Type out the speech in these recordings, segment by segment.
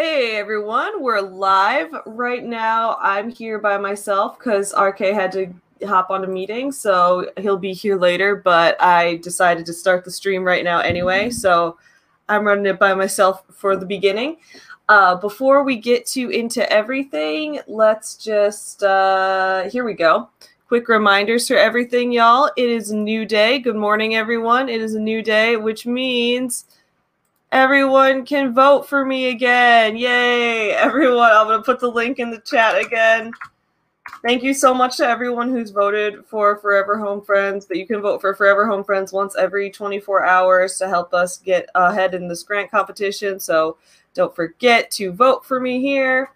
Hey everyone, we're live right now. I'm here by myself because RK had to hop on a meeting, so he'll be here later. But I decided to start the stream right now anyway, so I'm running it by myself for the beginning. Uh, before we get to into everything, let's just uh, here we go. Quick reminders for everything, y'all. It is a new day. Good morning, everyone. It is a new day, which means Everyone can vote for me again. Yay. Everyone, I'm going to put the link in the chat again. Thank you so much to everyone who's voted for Forever Home Friends. But you can vote for Forever Home Friends once every 24 hours to help us get ahead in this grant competition. So don't forget to vote for me here.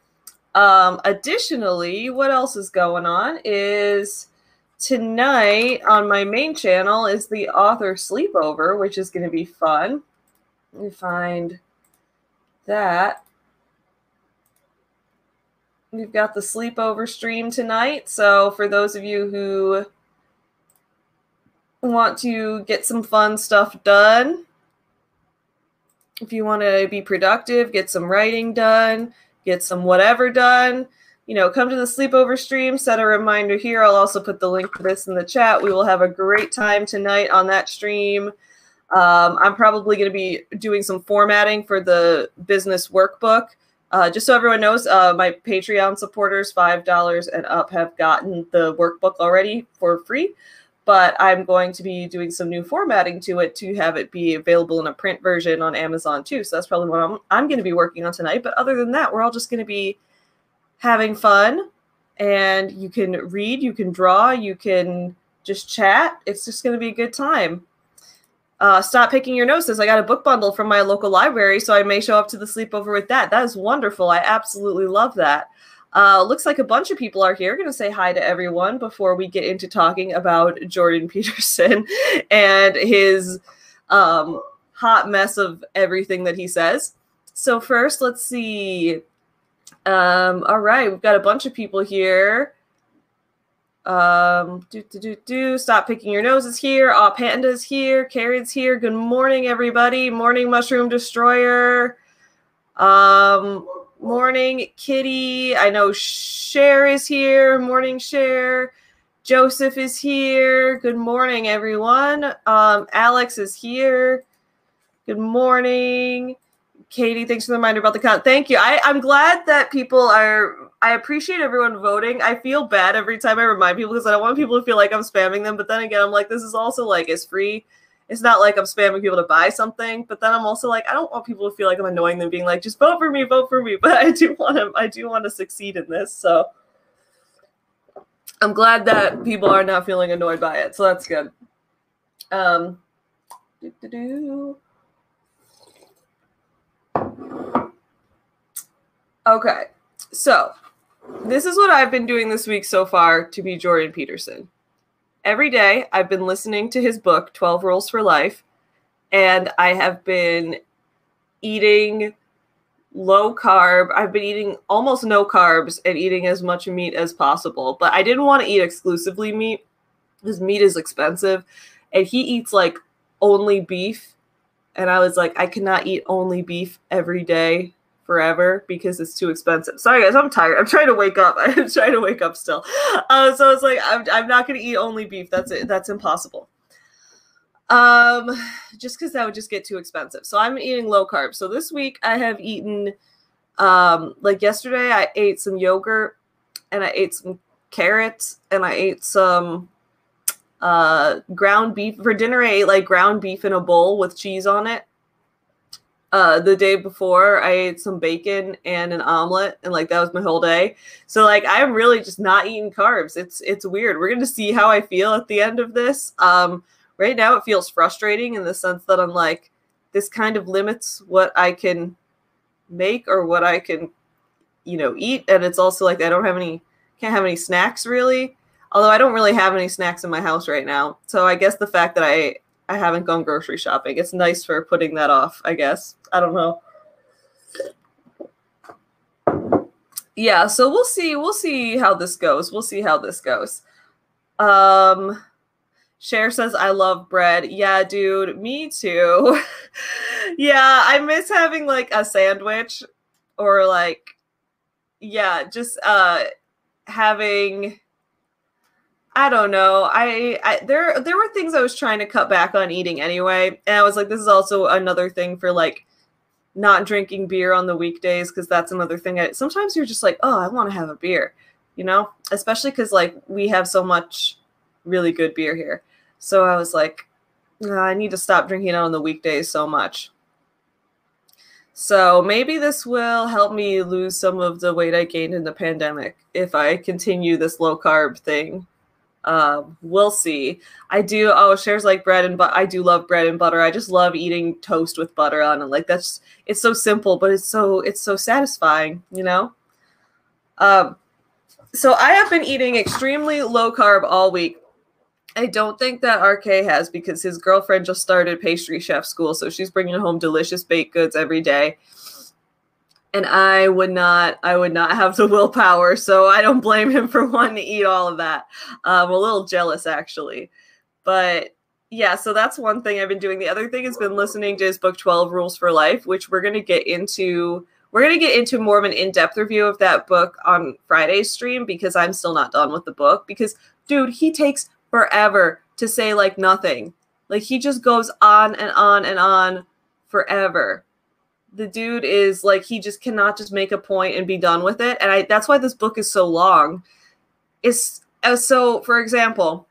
Um, additionally, what else is going on is tonight on my main channel is the author sleepover, which is going to be fun. Me find that. We've got the sleepover stream tonight. So, for those of you who want to get some fun stuff done, if you want to be productive, get some writing done, get some whatever done, you know, come to the sleepover stream, set a reminder here. I'll also put the link to this in the chat. We will have a great time tonight on that stream. Um, I'm probably going to be doing some formatting for the business workbook. Uh, just so everyone knows, uh, my Patreon supporters, $5 and up, have gotten the workbook already for free. But I'm going to be doing some new formatting to it to have it be available in a print version on Amazon too. So that's probably what I'm, I'm going to be working on tonight. But other than that, we're all just going to be having fun. And you can read, you can draw, you can just chat. It's just going to be a good time uh, stop picking your noses. I got a book bundle from my local library, so I may show up to the sleepover with that. That is wonderful. I absolutely love that. Uh, looks like a bunch of people are here. Going to say hi to everyone before we get into talking about Jordan Peterson and his um, hot mess of everything that he says. So first, let's see. Um, all right, we've got a bunch of people here. Um, do do do do. Stop picking your noses here. Aw, panda's here. Carrot's here. Good morning, everybody. Morning, mushroom destroyer. Um, morning, Kitty. I know Share is here. Morning, Share. Joseph is here. Good morning, everyone. Um, Alex is here. Good morning. Katie, thanks for the reminder about the count. Thank you. I, I'm glad that people are. I appreciate everyone voting. I feel bad every time I remind people because I don't want people to feel like I'm spamming them. But then again, I'm like, this is also like it's free. It's not like I'm spamming people to buy something. But then I'm also like, I don't want people to feel like I'm annoying them, being like, just vote for me, vote for me. But I do want to. I do want to succeed in this. So I'm glad that people are not feeling annoyed by it. So that's good. Um. Doo-doo-doo. Okay, so this is what I've been doing this week so far to be Jordan Peterson. Every day, I've been listening to his book, 12 Rules for Life, and I have been eating low carb. I've been eating almost no carbs and eating as much meat as possible, but I didn't want to eat exclusively meat because meat is expensive, and he eats like only beef. And I was like, I cannot eat only beef every day forever because it's too expensive. Sorry guys, I'm tired. I'm trying to wake up. I'm trying to wake up still. Uh, so it's like I'm, I'm not going to eat only beef. That's it. That's impossible. Um, just because that would just get too expensive. So I'm eating low carb. So this week I have eaten, um, like yesterday I ate some yogurt and I ate some carrots and I ate some uh ground beef for dinner. I ate like ground beef in a bowl with cheese on it uh, the day before I ate some bacon and an omelet, and like that was my whole day. So like I'm really just not eating carbs. It's it's weird. We're gonna see how I feel at the end of this. Um, right now it feels frustrating in the sense that I'm like, this kind of limits what I can make or what I can, you know, eat, and it's also like I don't have any can't have any snacks really. Although I don't really have any snacks in my house right now. So I guess the fact that I I haven't gone grocery shopping. It's nice for putting that off, I guess. I don't know. Yeah, so we'll see. We'll see how this goes. We'll see how this goes. Um Cher says I love bread. Yeah, dude, me too. yeah, I miss having like a sandwich or like yeah, just uh having I don't know. I, I there there were things I was trying to cut back on eating anyway, and I was like, this is also another thing for like not drinking beer on the weekdays because that's another thing. I, sometimes you're just like, oh, I want to have a beer, you know, especially because like we have so much really good beer here. So I was like, oh, I need to stop drinking on the weekdays so much. So maybe this will help me lose some of the weight I gained in the pandemic if I continue this low carb thing um, we'll see. I do. Oh, shares like bread and but I do love bread and butter. I just love eating toast with butter on it. Like that's it's so simple, but it's so it's so satisfying. You know. Um, so I have been eating extremely low carb all week. I don't think that RK has because his girlfriend just started pastry chef school, so she's bringing home delicious baked goods every day and I would not I would not have the willpower, so I don't blame him for wanting to eat all of that. I'm a little jealous actually. But yeah, so that's one thing I've been doing. The other thing has been listening to his book 12 Rules for Life, which we're going to get into we're going to get into more of an in-depth review of that book on Friday's stream because I'm still not done with the book because dude, he takes forever to say like nothing. Like he just goes on and on and on forever the dude is like he just cannot just make a point and be done with it. And i that's why this book is so long. Is uh, so for example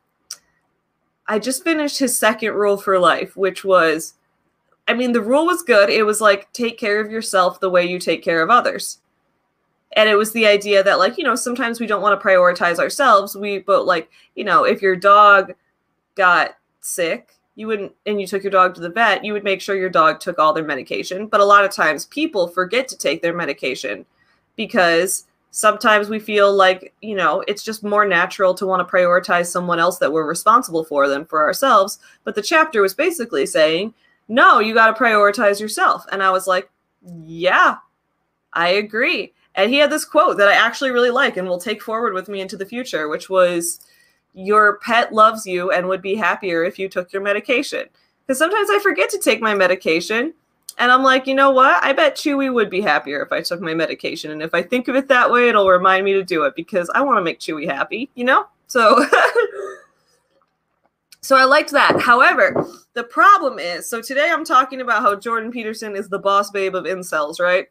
i just finished his second rule for life which was i mean the rule was good. It was like take care of yourself the way you take care of others. And it was the idea that like you know sometimes we don't want to prioritize ourselves. We but like you know if your dog got sick you wouldn't and you took your dog to the vet you would make sure your dog took all their medication. But a lot of times people forget to take their medication because sometimes we feel like you know it's just more natural to want to prioritize someone else that we're responsible for than for ourselves. But the chapter was basically saying no you got to prioritize yourself. And i was like yeah i agree. And he had this quote that i actually really like and will take forward with me into the future which was your pet loves you and would be happier if you took your medication. Because sometimes I forget to take my medication. And I'm like, you know what? I bet Chewy would be happier if I took my medication. And if I think of it that way, it'll remind me to do it because I want to make Chewy happy, you know? So So I liked that. However, the problem is, so today I'm talking about how Jordan Peterson is the boss babe of incels, right?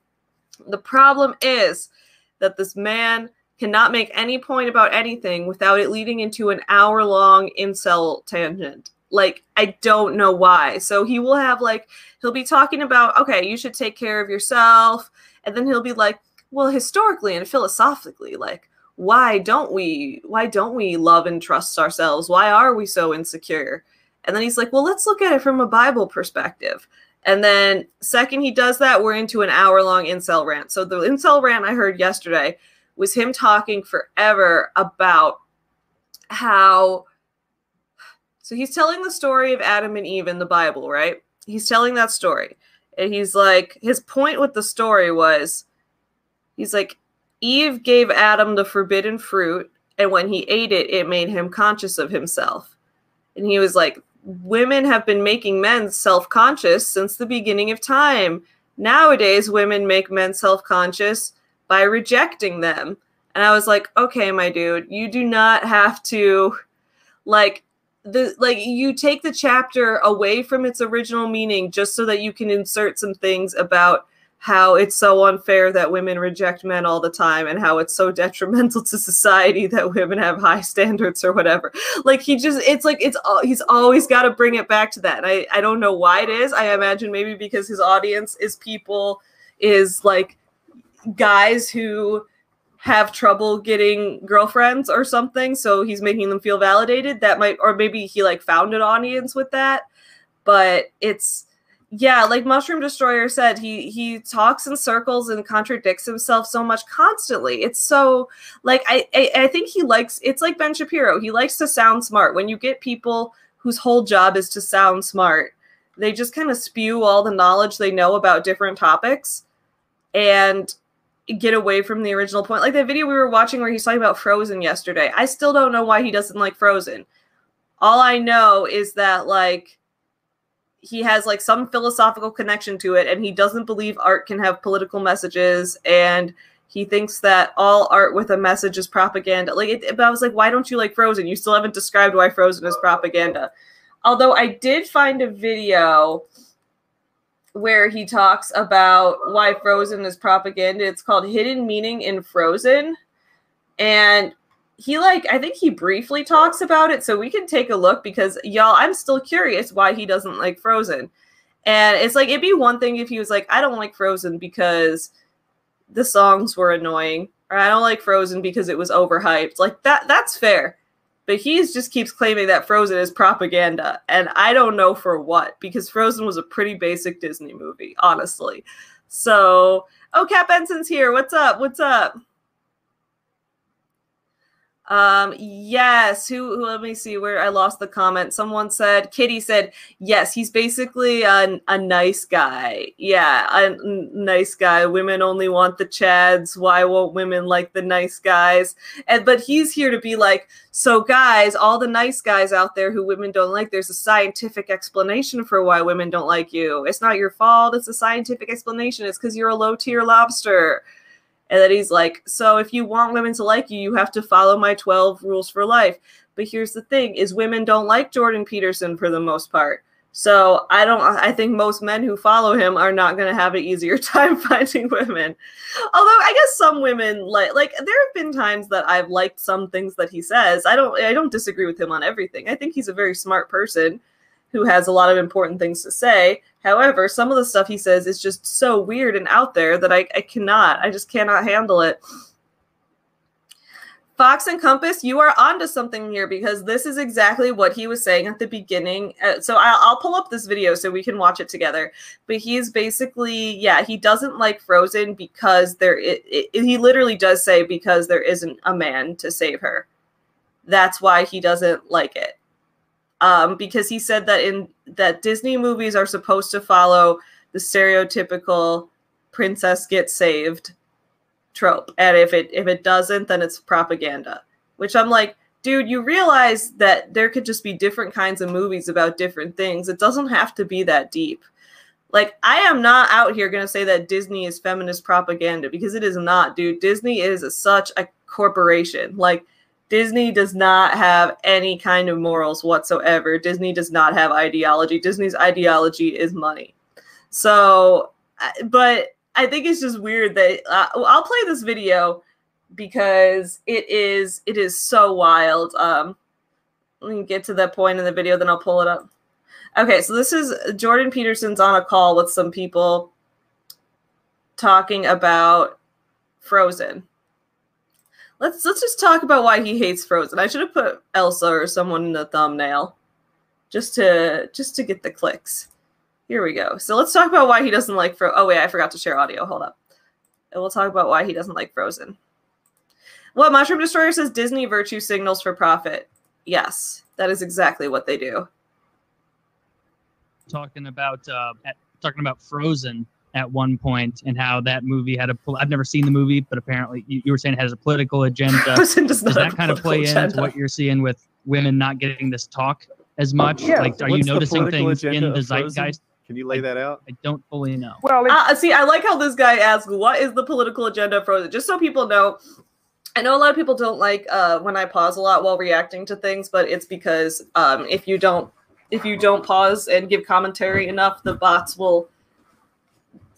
The problem is that this man cannot make any point about anything without it leading into an hour long incel tangent. Like, I don't know why. So he will have, like, he'll be talking about, okay, you should take care of yourself. And then he'll be like, well, historically and philosophically, like, why don't we why don't we love and trust ourselves why are we so insecure and then he's like well let's look at it from a bible perspective and then second he does that we're into an hour long incel rant so the incel rant i heard yesterday was him talking forever about how so he's telling the story of Adam and Eve in the Bible, right? He's telling that story. And he's like his point with the story was he's like Eve gave Adam the forbidden fruit and when he ate it it made him conscious of himself. And he was like women have been making men self-conscious since the beginning of time. Nowadays women make men self-conscious by rejecting them. And I was like, okay, my dude, you do not have to like the like you take the chapter away from its original meaning just so that you can insert some things about how it's so unfair that women reject men all the time and how it's so detrimental to society that women have high standards or whatever. Like he just it's like it's all he's always got to bring it back to that. And I I don't know why it is. I imagine maybe because his audience is people is like guys who have trouble getting girlfriends or something so he's making them feel validated. That might or maybe he like found an audience with that. But it's yeah like mushroom destroyer said he he talks in circles and contradicts himself so much constantly. It's so like I, I i think he likes it's like ben shapiro he likes to sound smart. When you get people whose whole job is to sound smart they just kind of spew all the knowledge they know about different topics. And get away from the original point. Like the video we were watching where he's talking about Frozen yesterday. I still don't know why he doesn't like Frozen. All I know is that like he has like some philosophical connection to it and he doesn't believe art can have political messages and he thinks that all art with a message is propaganda like it, but i was like why don't you like frozen you still haven't described why frozen is propaganda although i did find a video where he talks about why frozen is propaganda it's called hidden meaning in frozen and he like I think he briefly talks about it, so we can take a look because y'all, I'm still curious why he doesn't like Frozen. And it's like it'd be one thing if he was like, I don't like Frozen because the songs were annoying, or I don't like Frozen because it was overhyped. Like that that's fair. But he just keeps claiming that Frozen is propaganda, and I don't know for what, because Frozen was a pretty basic Disney movie, honestly. So, oh, Cat Benson's here. What's up? What's up? Um, yes. Who, who, let me see where I lost the comment. Someone said, Kitty said, yes, he's basically a, a nice guy. Yeah, a nice guy. Women only want the chads. Why won't women like the nice guys? And, but he's here to be like, so guys, all the nice guys out there who women don't like, there's a scientific explanation for why women don't like you. It's not your fault. It's a scientific explanation. It's because you're a low tier lobster. And then he's like, So if you want women to like you, you have to follow my 12 rules for life. But here's the thing is women don't like Jordan Peterson for the most part. So I don't I think most men who follow him are not going to have an easier time finding women. Although I guess some women like like there have been times that I've liked some things that he says. I don't I don't disagree with him on everything. I think he's a very smart person who has a lot of important things to say. However, some of the stuff he says is just so weird and out there that I, I cannot, I just cannot handle it. Fox and Compass, you are onto something here because this is exactly what he was saying at the beginning. Uh, so I'll, I'll, pull up this video so we can watch it together. But he's basically, yeah, he doesn't like Frozen because there. It, it, he literally does say because there isn't a man to save her. That's why he doesn't like it um, because he said that in that Disney movies are supposed to follow the stereotypical princess gets saved trope, and if it if it doesn't, then it's propaganda. Which I'm like, dude, you realize that there could just be different kinds of movies about different things. It doesn't have to be that deep. Like, I am not out here going to say that Disney is feminist propaganda because it is not, dude. Disney is a, such a corporation. Like, Disney does not have any kind of morals whatsoever. Disney does not have ideology. Disney's ideology is money. So, but I think it's just weird that uh, I'll play this video because it is it is so wild. Um, let me get to that point in the video, then I'll pull it up. Okay, so this is Jordan Peterson's on a call with some people talking about Frozen let's let's just talk about why he hates Frozen. I should have put Elsa or someone in the thumbnail just to just to get the clicks. Here we go. So let's talk about why he doesn't like Frozen. Oh wait, I forgot to share audio. Hold up. And we'll talk about why he doesn't like Frozen. What Mushroom Destroyer says Disney virtue signals for profit. Yes, that is exactly what they do. Talking about uh, talking about Frozen at one point and how that movie had a. I've never seen the movie, but apparently you, you were saying it has a political agenda. does, does that kind of play agenda. into what you're seeing with women not getting this talk as much? Yeah. Like, are What's you noticing things in the zeitgeist? Can you lay that out? I don't fully know. Well, uh, see, I like how this guy asked, "What is the political agenda for?" Just so people know, I know a lot of people don't like uh, when I pause a lot while reacting to things, but it's because um, if you don't if you don't pause and give commentary enough, the bots will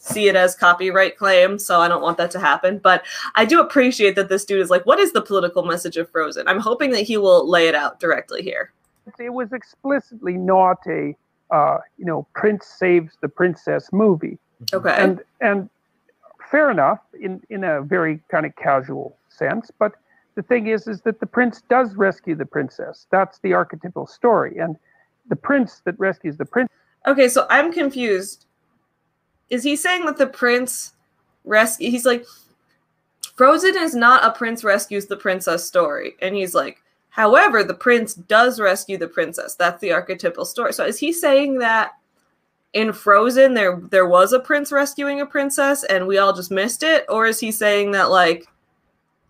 see it as copyright claim, so I don't want that to happen. But I do appreciate that this dude is like, what is the political message of Frozen? I'm hoping that he will lay it out directly here. It was explicitly not a, uh, you know, Prince saves the princess movie. Okay. And and fair enough in in a very kind of casual sense, but the thing is is that the prince does rescue the princess. That's the archetypal story, and the prince that rescues the prince. Okay, so I'm confused is he saying that the prince rescue? He's like, Frozen is not a prince rescues the princess story, and he's like, however, the prince does rescue the princess. That's the archetypal story. So is he saying that? in Frozen there there was a prince rescuing a princess and we all just missed it or is he saying that like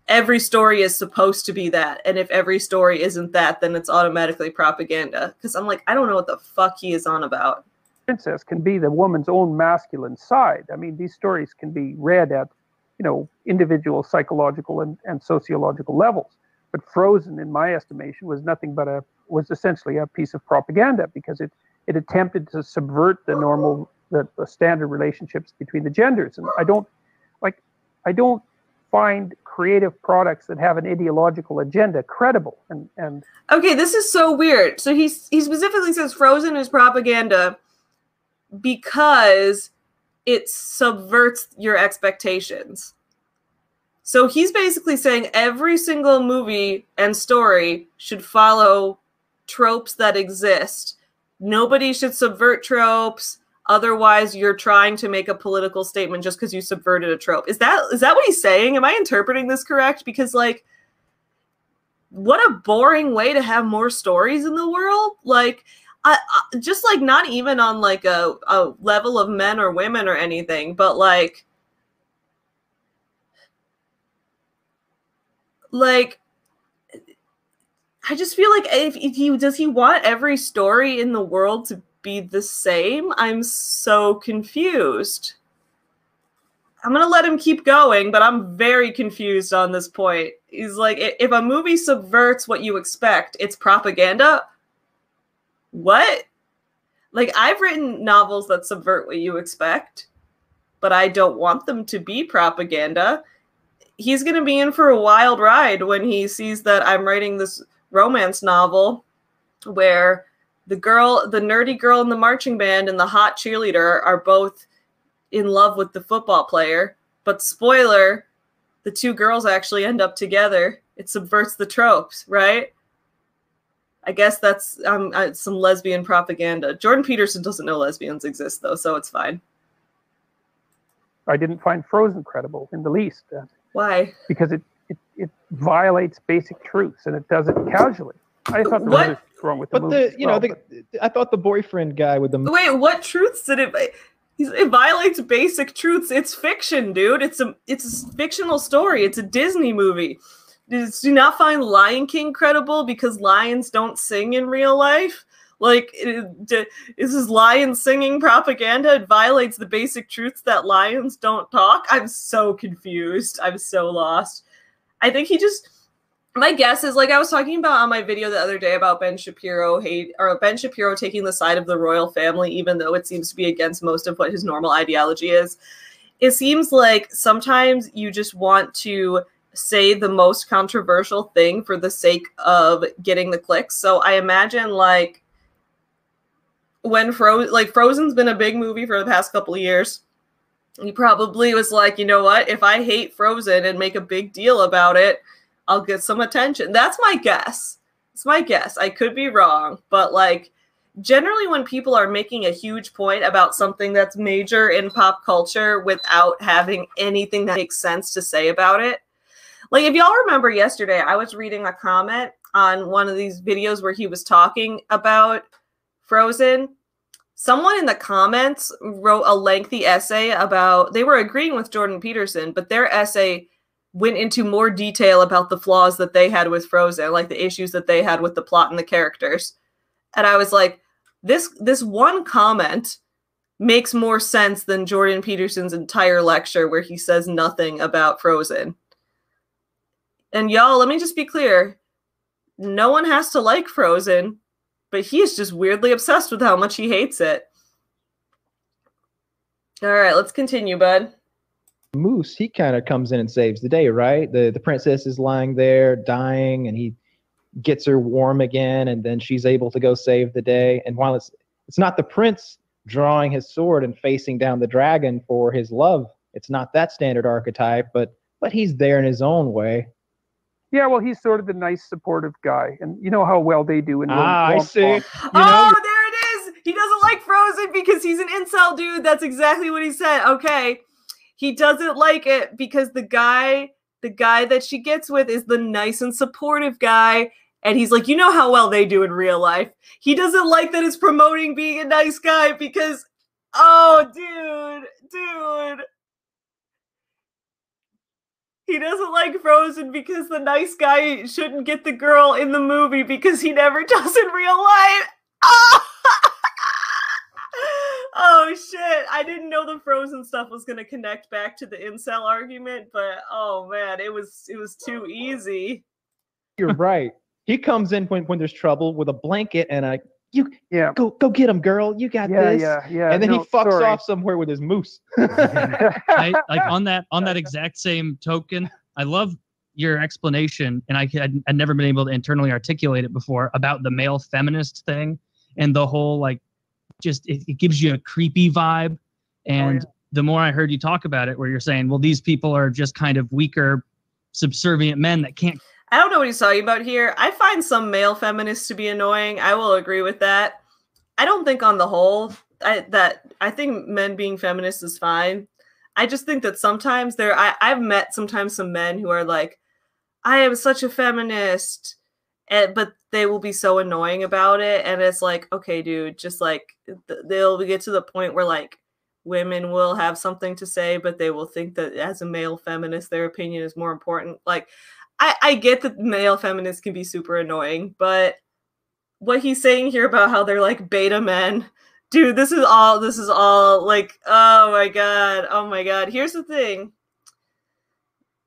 every story is supposed to be that and if every story isn't that then it's automatically propaganda cuz I'm like I don't know what the fuck he is on about princess can be the woman's own masculine side. I mean, these stories can be read at, you know, individual psychological and, and sociological levels. But Frozen, in my estimation, was nothing but a was essentially a piece of propaganda because it it attempted to subvert the normal the, the standard relationships between the genders. And I don't like I don't find creative products that have an ideological agenda credible and and okay this is so weird so he's he specifically says frozen is propaganda because it subverts your expectations so he's basically saying every single movie and story should follow tropes that exist nobody should subvert tropes Otherwise, you're trying to make a political statement just because you subverted a trope. Is that is that what he's saying? Am I interpreting this correct? Because like, what a boring way to have more stories in the world. Like, I, I, just like not even on like a, a level of men or women or anything, but like, like I just feel like if, if he does he want every story in the world to be the same? I'm so confused. I'm gonna let him keep going, but I'm very confused on this point. He's like, if a movie subverts what you expect, it's propaganda. What? Like, I've written novels that subvert what you expect, but I don't want them to be propaganda. He's gonna be in for a wild ride when he sees that I'm writing this romance novel where the girl, the nerdy girl in the marching band and the hot cheerleader are both in love with the football player. But spoiler, the two girls actually end up together. It subverts the tropes, right? I guess that's um, uh, some lesbian propaganda. Jordan Peterson doesn't know lesbians exist, though, so it's fine. I didn't find Frozen credible in the least. Uh, Why? Because it, it, it violates basic truths and it does it casually. I thought there what? was wrong with the but the you well, know the, I thought the boyfriend guy with the wait what truths did it it violates basic truths it's fiction dude it's a it's a fictional story it's a Disney movie do you not find Lion King credible because lions don't sing in real life? Like is this lion singing propaganda? It violates the basic truths that lions don't talk? I'm so confused. I'm so lost. I think he just my guess is like I was talking about on my video the other day about Ben Shapiro hate or Ben Shapiro taking the side of the royal family, even though it seems to be against most of what his normal ideology is. It seems like sometimes you just want to say the most controversial thing for the sake of getting the clicks. So I imagine like when Fro like Frozen's been a big movie for the past couple of years. He probably was like, you know what? If I hate Frozen and make a big deal about it, I'll get some attention. That's my guess. It's my guess. I could be wrong, but like generally when people are making a huge point about something that's major in pop culture without having anything that makes sense to say about it. Like if y'all remember yesterday, I was reading a comment on one of these videos where he was talking about Frozen. Someone in the comments wrote a lengthy essay about they were agreeing with Jordan Peterson, but their essay went into more detail about the flaws that they had with Frozen, like the issues that they had with the plot and the characters. And I was like, this this one comment makes more sense than Jordan Peterson's entire lecture where he says nothing about Frozen. And y'all, let me just be clear. No one has to like Frozen, but he is just weirdly obsessed with how much he hates it. All right, let's continue, bud. Moose, he kind of comes in and saves the day, right? The the princess is lying there dying, and he gets her warm again, and then she's able to go save the day. And while it's it's not the prince drawing his sword and facing down the dragon for his love, it's not that standard archetype, but but he's there in his own way. Yeah, well, he's sort of the nice, supportive guy, and you know how well they do in. Real life. Ah, I see. You know, oh, there it is. He doesn't like Frozen because he's an incel dude. That's exactly what he said. Okay he doesn't like it because the guy the guy that she gets with is the nice and supportive guy and he's like you know how well they do in real life he doesn't like that it's promoting being a nice guy because oh dude dude he doesn't like Frozen because the nice guy shouldn't get the girl in the movie because he never does in real life. Oh! oh shit! I didn't know the frozen stuff was gonna connect back to the incel argument, but oh man, it was it was too easy. You're right. He comes in when, when there's trouble with a blanket and a you yeah. go go get him girl. You got yeah, this. yeah yeah and then no, he fucks sorry. off somewhere with his moose. I, like on that on that exact same token i love your explanation and i had i'd never been able to internally articulate it before about the male feminist thing and the whole like just it, it gives you a creepy vibe oh, and oh, yeah. the more i heard you talk about it where you're saying well these people are just kind of weaker subservient men that can't I don't know what he's talking about here. I find some male feminists to be annoying. I will agree with that. I don't think on the whole I, that I think men being feminists is fine. I just think that sometimes there I, I've met sometimes some men who are like, I am such a feminist, and but they will be so annoying about it, and it's like, okay, dude, just like they'll get to the point where like women will have something to say, but they will think that as a male feminist, their opinion is more important. Like, I, I get that male feminists can be super annoying, but what he's saying here about how they're like beta men, dude, this is all this is all like, oh my god, oh my god. Here's the thing.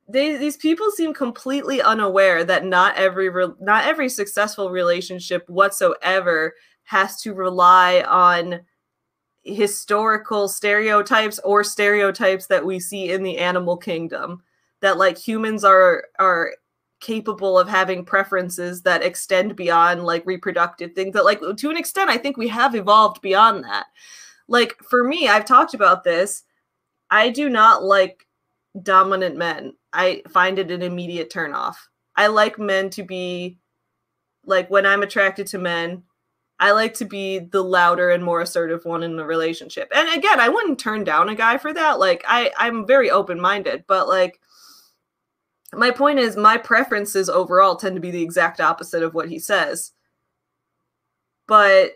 They, these people seem completely unaware that not every re, not every successful relationship whatsoever has to rely on historical stereotypes or stereotypes that we see in the animal kingdom that like humans are are capable of having preferences that extend beyond like reproductive things that like to an extent i think we have evolved beyond that. Like for me i've talked about this. I do not like dominant men. I find it an immediate turn off i like men to be like when i'm attracted to men i like to be the louder and more assertive one in the relationship. And again i wouldn't turn down a guy for that. Like i i'm very open minded but like my point is my preferences overall tend to be the exact opposite of what he says. But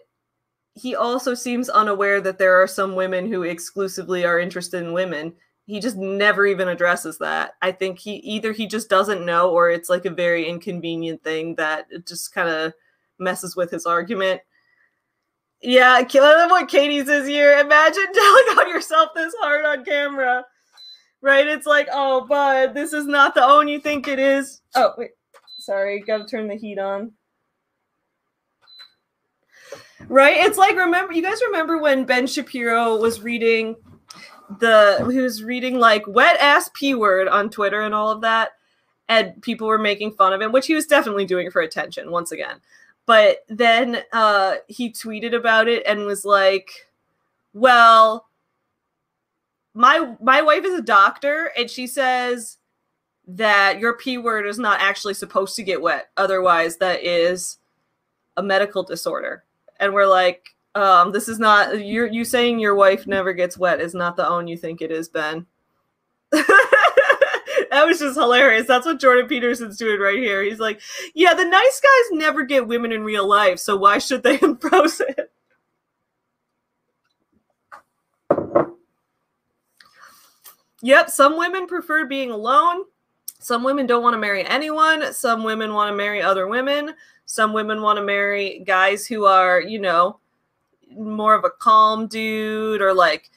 he also seems unaware that there are some women who exclusively are interested in women. He just never even addresses that. I think he either he just doesn't know or it's like a very inconvenient thing that it just kind of messes with his argument. Yeah i love what katie says here imagine telling on yourself this hard on camera right? It's like, oh, bud, this is not the own you think it is. Oh, wait. Sorry, gotta turn the heat on. Right? It's like, remember, you guys remember when Ben Shapiro was reading the, he was reading like wet ass P word on Twitter and all of that, and people were making fun of him, which he was definitely doing for attention once again. But then uh, he tweeted about it and was like, well, my my wife is a doctor and she says that your p word is not actually supposed to get wet. Otherwise that is a medical disorder. And we're like um this is not you're you saying your wife never gets wet is not the own you think it is ben. That was just hilarious. That's what jordan peterson's doing right here. He's like yeah the nice guys never get women in real life so why should they impose it Yep, some women prefer being alone. Some women don't want to marry anyone. Some women want to marry other women. Some women want to marry guys who are, you know, more of a calm dude or like,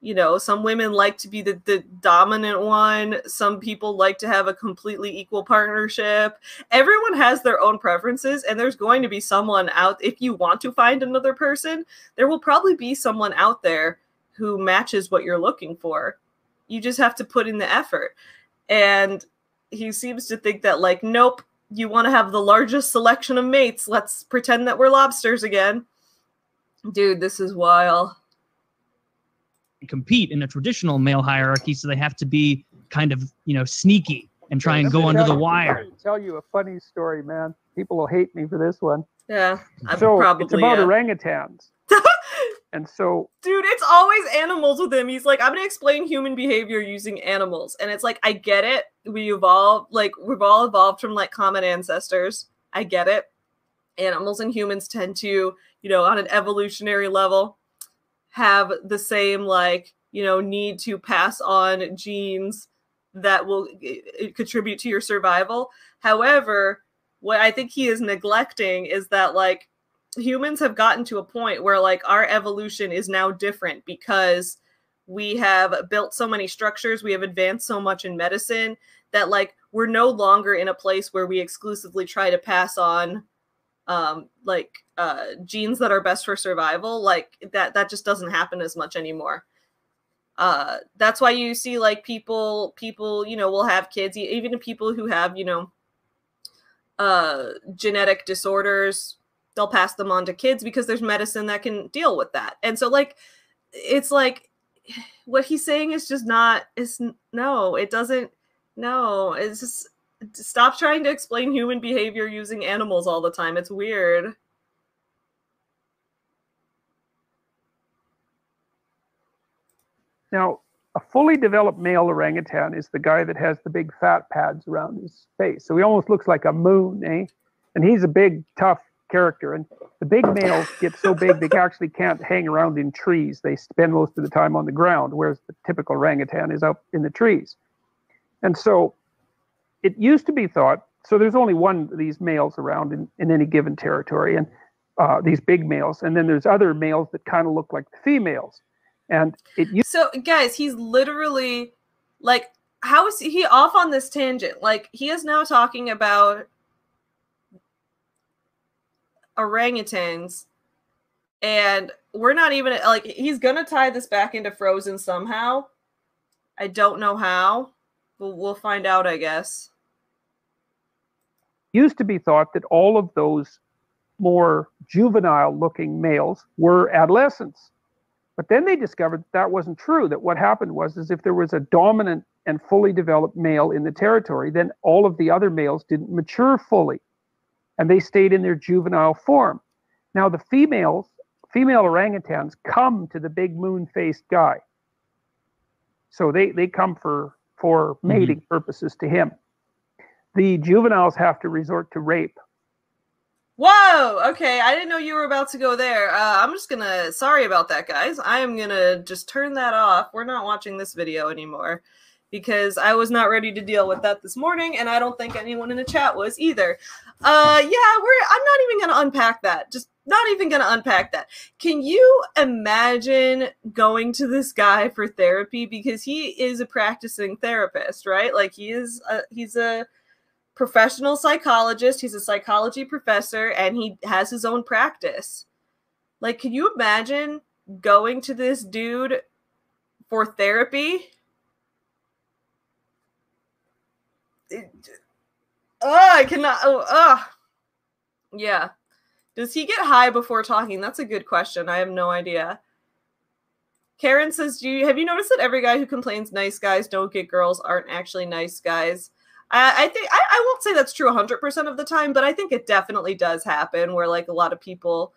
you know, some women like to be the, the dominant one. Some people like to have a completely equal partnership. Everyone has their own preferences, and there's going to be someone out. If you want to find another person, there will probably be someone out there who matches what you're looking for you just have to put in the effort. And he seems to think that, like, nope, you want to have the largest selection of mates. Let's pretend that we're lobsters again. Dude, this is wild. Compete in a traditional male hierarchy, so they have to be kind of, you know, sneaky and try and go under the wire. Tell you a funny story, man. People will hate me for this one. Yeah, I'm so probably. It's about yeah. orangutans. And so, dude, it's always animals with him. He's like, I'm gonna explain human behavior using animals, and it's like, I get it. We evolved, like we've all evolved from like common ancestors. I get it. Animals and humans tend to, you know, on an evolutionary level, have the same like, you know, need to pass on genes that will eh, eh, contribute to your survival. However, what I think he is neglecting is that like humans have gotten to a point where like our evolution is now different because we have built so many structures, we have advanced so much in medicine that like we're no longer in a place where we exclusively try to pass on um like uh genes that are best for survival like that that just doesn't happen as much anymore. Uh that's why you see like people people you know will have kids even people who have you know uh genetic disorders they'll pass them on to kids because there's medicine that can deal with that. And so like it's like what he's saying is just not is no it doesn't no it's just stop trying to explain human behavior using animals all the time. It's weird. Now a fully developed male orangutan is the guy that has the big fat pads around his face. So he almost looks like a moon eh? And he's a big tough character. And the big males get so big they actually can't hang around in trees. They spend most of the time on the ground, whereas the typical orangutan is up in the trees. And so it used to be thought so there's only one of these males around in, in any given territory, and uh, these big males. And then there's other males that kind of look like the females. And it used- So, guys, he's literally like, how is he off on this tangent? Like, he is now talking about orangutans and we're not even like he's gonna tie this back into frozen somehow. I don't know how but we'll find out i guess. Used to be thought that all of those more juvenile looking males were adolescents but then they discovered that, that wasn't true that what happened was is if there was a dominant and fully developed male in the territory then all of the other males didn't mature fully and they stayed in their juvenile form. Now, the females, female orangutans, come to the big moon faced guy. So they, they come for, for mm-hmm. mating mm-hmm. purposes to him. The juveniles have to resort to rape. Whoa, okay. I didn't know you were about to go there. Uh, I'm just gonna, sorry about that, guys. I am gonna just turn that off. We're not watching this video anymore because I was not ready to deal with that this morning, and I don't think anyone in the chat was either. Uh, yeah, we're. I'm not even gonna unpack that. Just not even gonna unpack that. Can you imagine going to this guy for therapy because he is a practicing therapist, right? Like he is. A, he's a professional psychologist. He's a psychology professor, and he has his own practice. Like, can you imagine going to this dude for therapy? Oh, I cannot. Oh, oh, yeah. Does he get high before talking? That's a good question. I have no idea. Karen says, "Do you have you noticed that every guy who complains nice guys don't get girls aren't actually nice guys?" I, I think I, I won't say that's true 100% of the time, but I think it definitely does happen where like a lot of people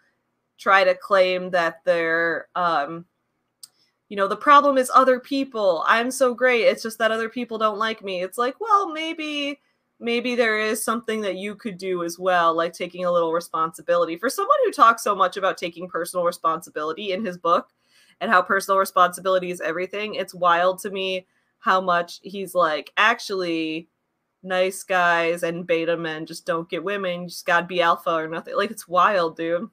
try to claim that they're um you know the problem is other people. I'm so great. It's just that other people don't like me. It's like well maybe maybe there is something that you could do as well like taking a little responsibility. For someone who talks so much about taking personal responsibility in his book and how personal responsibility is everything it's wild to me how much he's like actually nice guys and beta men just don't get women. You just gotta be alpha or nothing. Like it's wild dude.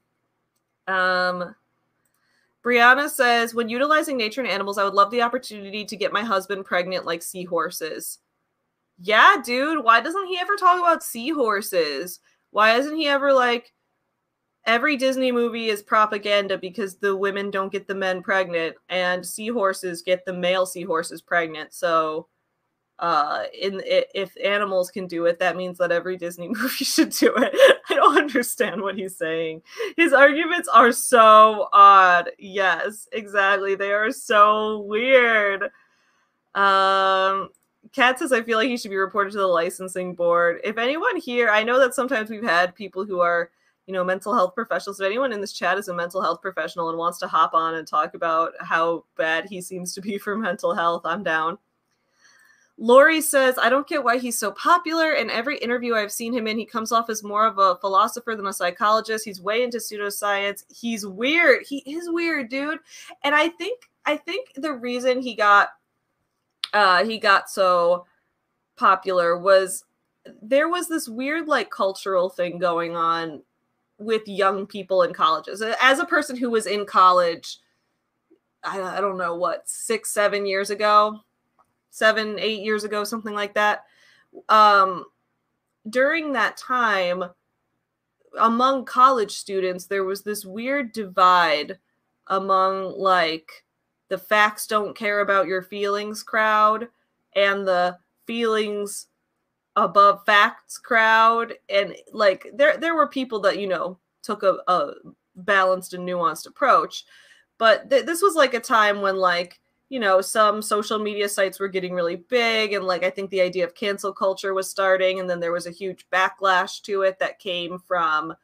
Um Brianna says, when utilizing nature and animals, I would love the opportunity to get my husband pregnant like seahorses. Yeah, dude. Why doesn't he ever talk about seahorses? Why isn't he ever like every Disney movie is propaganda because the women don't get the men pregnant and seahorses get the male seahorses pregnant. So uh in if animals can do it that means that every disney movie should do it. I don't understand what he's saying. His arguments are so odd. Yes exactly. They are so weird. Um kat says i feel like he should be reported to the licensing board. If anyone here i know that sometimes we've had people who are you know mental health professionals. If anyone in this chat is a mental health professional and wants to hop on and talk about how bad he seems to be for mental health i'm down Lori says, I don't get why he's so popular. In every interview I've seen him in, he comes off as more of a philosopher than a psychologist. He's way into pseudoscience. He's weird. He is weird, dude. And I think I think the reason he got uh he got so popular was there was this weird like cultural thing going on with young people in colleges. As a person who was in college, I, I don't know what six, seven years ago, seven, eight years ago, something like that. Um, during that time, among college students, there was this weird divide among like the facts don't care about your feelings crowd and the feelings above facts crowd and like there there were people that you know took a, a balanced and nuanced approach but th- this was like a time when like you know some social media sites were getting really big and like i think the idea of cancel culture was starting and then there was a huge backlash to it that came from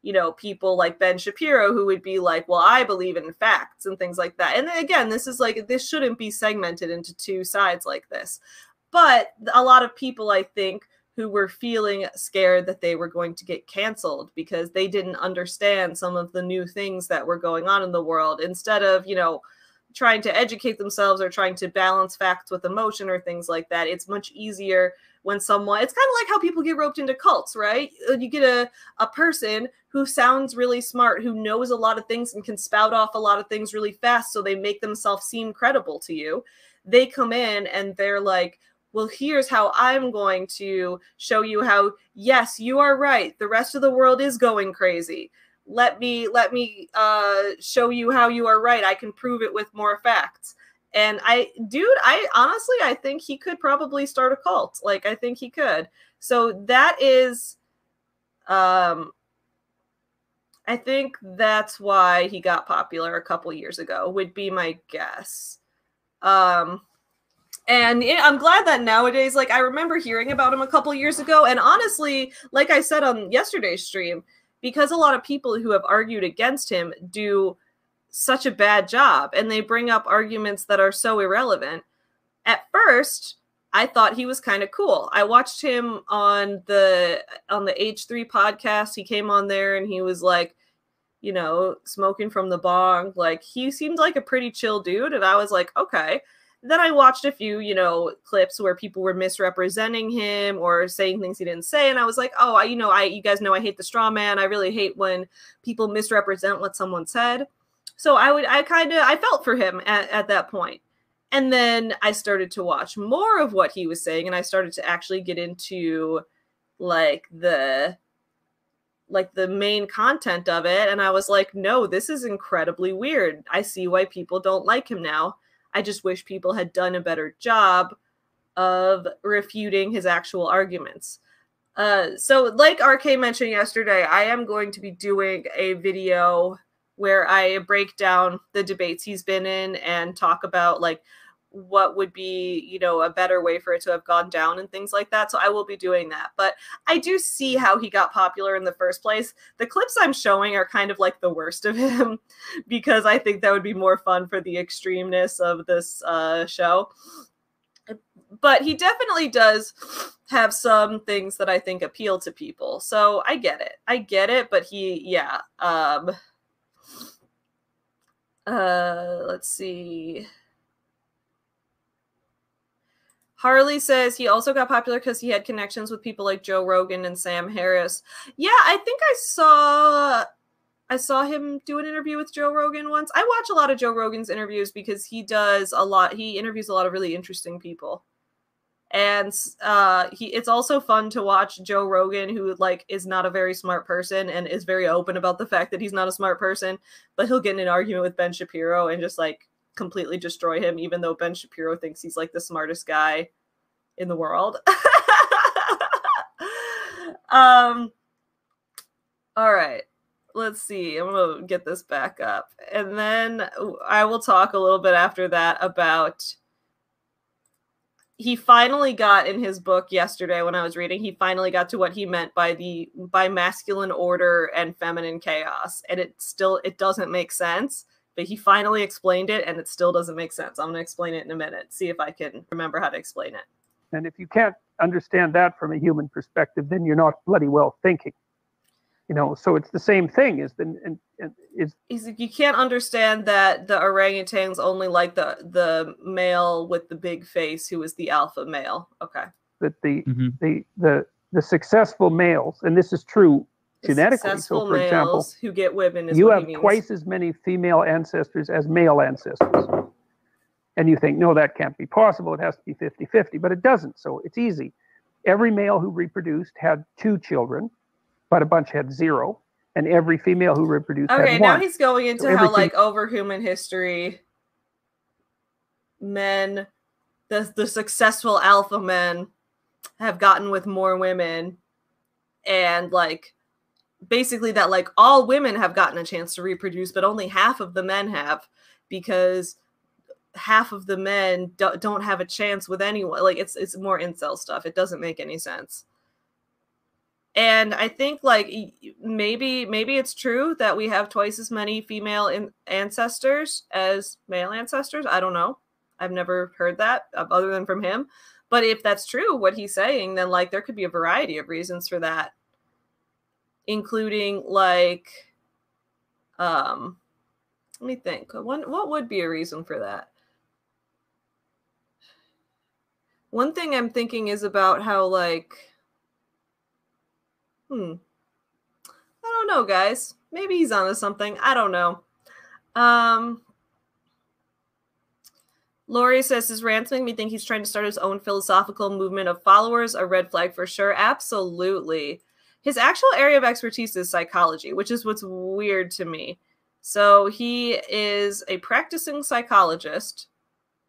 you know people like ben shapiro who would be like well i believe in facts and things like that. And again this is like this shouldn't be segmented into two sides like this. But a lot of people, I think, who were feeling scared that they were going to get canceled because they didn't understand some of the new things that were going on in the world. Instead of, you know, trying to educate themselves or trying to balance facts with emotion or things like that. It's much easier when someone it's kind of like how people get roped into cults, right? Uh, you get a, a person who sounds really smart, who knows a lot of things and can spout off a lot of things really fast so they make themselves seem credible to you. They come in and they're like, well, here's how I'm going to show you how, yes, you are right. The rest of the world is going crazy. Let me let me uh, show you how you are right. I can prove it with more facts. And I, dude, I honestly, I think he could probably start a cult. Like, I think he could. So that is, um, I think that's why he got popular a couple years ago. Would be my guess. Um, and it, i'm glad that nowadays like i remember hearing about him a couple years ago and honestly like i said on yesterday's stream because a lot of people who have argued against him do such a bad job and they bring up arguments that are so irrelevant. At first i thought he was kind of cool. I watched him on the on the h3 podcast. He came on there and he was like you know smoking from the bong. Like he seemed like a pretty chill dude and i was like okay then I watched a few, you know, clips where people were misrepresenting him or saying things he didn't say, and I was like, oh, I, you know, I, you guys know, I hate the straw man. I really hate when people misrepresent what someone said. So I would, I kind of, I felt for him at, at that point. And then I started to watch more of what he was saying, and I started to actually get into like the like the main content of it and i was like no this is incredibly weird i see why people don't like him now I just wish people had done a better job of refuting his actual arguments. Uh, so, like RK mentioned yesterday, I am going to be doing a video where I break down the debates he's been in and talk about like what would be you know a better way for it to have gone down and things like that. So i will be doing that. But i do see how he got popular in the first place. The clips i'm showing are kind of like the worst of him because i think that would be more fun for the extremeness of this uh, show. But he definitely does have some things that i think appeal to people. So i get it. I get it but he yeah um uh let's see Harley says he also got popular because he had connections with people like Joe Rogan and Sam Harris. Yeah, I think I saw I saw him do an interview with Joe Rogan once. I watch a lot of Joe Rogan's interviews because he does a lot. He interviews a lot of really interesting people, and uh, he. It's also fun to watch Joe Rogan, who like is not a very smart person and is very open about the fact that he's not a smart person, but he'll get in an argument with Ben Shapiro and just like completely destroy him, even though Ben Shapiro thinks he's like the smartest guy in the world. um, all right, let's see. I'm gonna get this back up, and then I will talk a little bit after that about. He finally got in his book yesterday when I was reading. He finally got to what he meant by the by masculine order and feminine chaos, and it still it doesn't make sense but he finally explained it and it still doesn't make sense. I'm going to explain it in a minute, see if I can remember how to explain it. And if you can't understand that from a human perspective, then you're not bloody well thinking. You know, so it's the same thing. Is the and, and is you can't understand that the orangutans only like the the male with the big face who is the alpha male. Okay. That the mm-hmm. the the the successful males, and this is true genetically. So, for example, who get women, you have twice as many female ancestors as male ancestors. And you think, no, that can't be possible. It has to be 50 50, but it doesn't. So it's easy. Every male who reproduced had two children, but a bunch had zero. And every female who reproduced okay, now he's going into so how, like, over human history, men, the, the successful alpha men, have gotten with more women. And, like, basically that, like, all women have gotten a chance to reproduce, but only half of the men have because half of the men do- don't have a chance with anyone. Like it's it's more incel stuff. It doesn't make any sense. And I think like maybe maybe it's true that we have twice as many female in- ancestors as male ancestors. I don't know. I've never heard that other than from him. But if that's true, what he's saying, then like there could be a variety of reasons for that, including like, um, let me think. What what would be a reason for that? One thing I'm thinking is about how like hmm. I don't know, guys. Maybe he's onto something. I don't know. Um Lori says his rants make me think he's trying to start his own philosophical movement of followers. A red flag for sure. Absolutely. His actual area of expertise is psychology, which is what's weird to me. So he is a practicing psychologist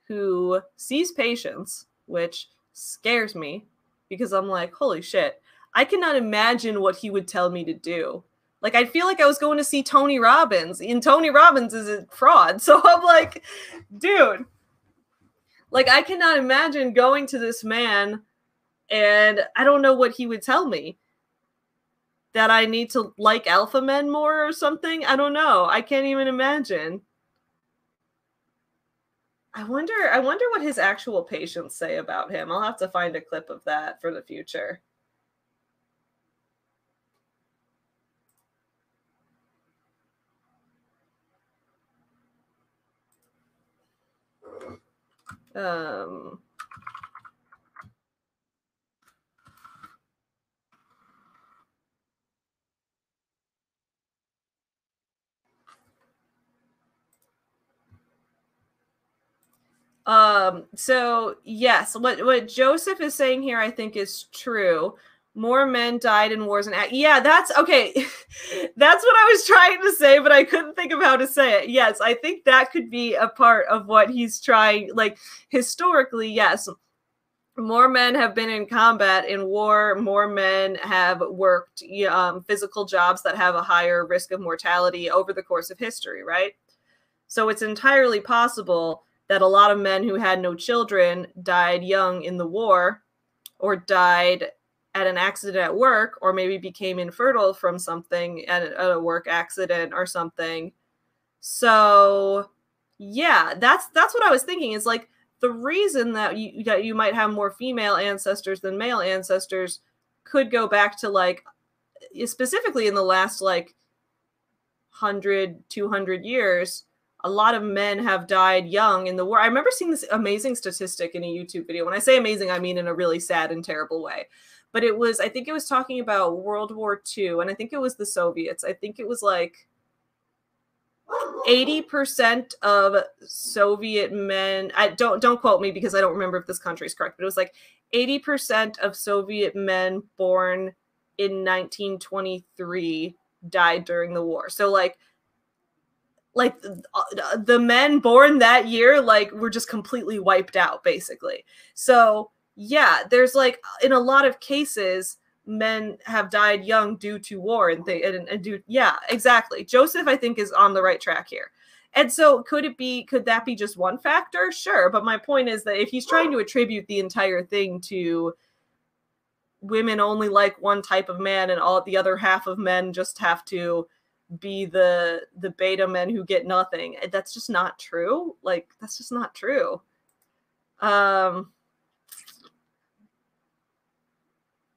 who sees patients which scares me because I'm like, holy shit, I cannot imagine what he would tell me to do. Like, I feel like I was going to see Tony Robbins, and Tony Robbins is a fraud. So I'm like, dude, like, I cannot imagine going to this man and I don't know what he would tell me. That I need to like alpha men more or something? I don't know. I can't even imagine. I wonder I wonder what his actual patients say about him. I'll have to find a clip of that for the future. Um Um, so yes, what what Joseph is saying here, I think, is true. More men died in wars and yeah, that's okay. that's what I was trying to say, but I couldn't think of how to say it. Yes, I think that could be a part of what he's trying. Like historically, yes, more men have been in combat in war more men have worked um, physical jobs that have a higher risk of mortality over the course of history right so it's entirely possible that a lot of men who had no children died young in the war or died at an accident at work or maybe became infertile from something at a work accident or something. So yeah that's that's what i was thinking is like the reason that you that you might have more female ancestors than male ancestors could go back to like specifically in the last like 100 200 years a lot of men have died young in the war. I remember seeing this amazing statistic in a YouTube video. When I say amazing, I mean in a really sad and terrible way. But it was, I think it was talking about World War II, and I think it was the Soviets. I think it was like 80% of Soviet men, I don't don't quote me because I don't remember if this country is correct, but it was like 80% of Soviet men born in 1923 died during the war. So like like uh, the men born that year like were just completely wiped out basically. So yeah there's like in a lot of cases men have died young due to war and they and, and do yeah exactly. Joseph i think is on the right track here. And so could it be could that be just one factor? Sure but my point is that if he's trying to attribute the entire thing to women only like one type of man and all the other half of men just have to be the the beta men who get nothing. That's just not true. Like that's just not true. Um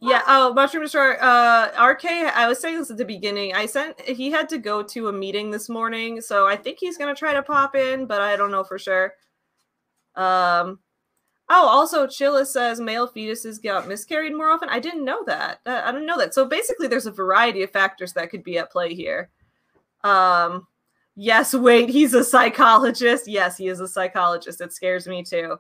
yeah, oh, Mushroom Destroyer. Uh, RK, I was saying this at the beginning. I sent, he had to go to a meeting this morning, so I think he's going to try to pop in, but I don't know for sure. Um, Oh, also, Chilla says male fetuses get miscarried more often. I didn't know that. I didn't know that. So basically, there's a variety of factors that could be at play here. Um, yes, wait, he's a psychologist. Yes, he is a psychologist. It scares me too.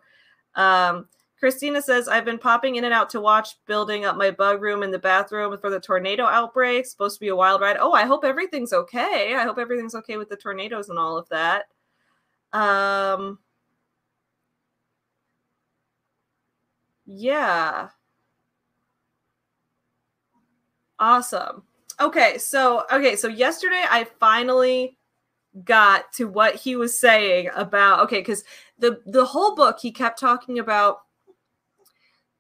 Um, Christina says, I've been popping in and out to watch building up my bug room in the bathroom for the tornado outbreak. Supposed to be a wild ride. Oh, I hope everything's okay. I hope everything's okay with the tornadoes and all of that. Um, Yeah. Awesome. Okay, so okay, so yesterday I finally got to what he was saying about okay, because the the whole book he kept talking about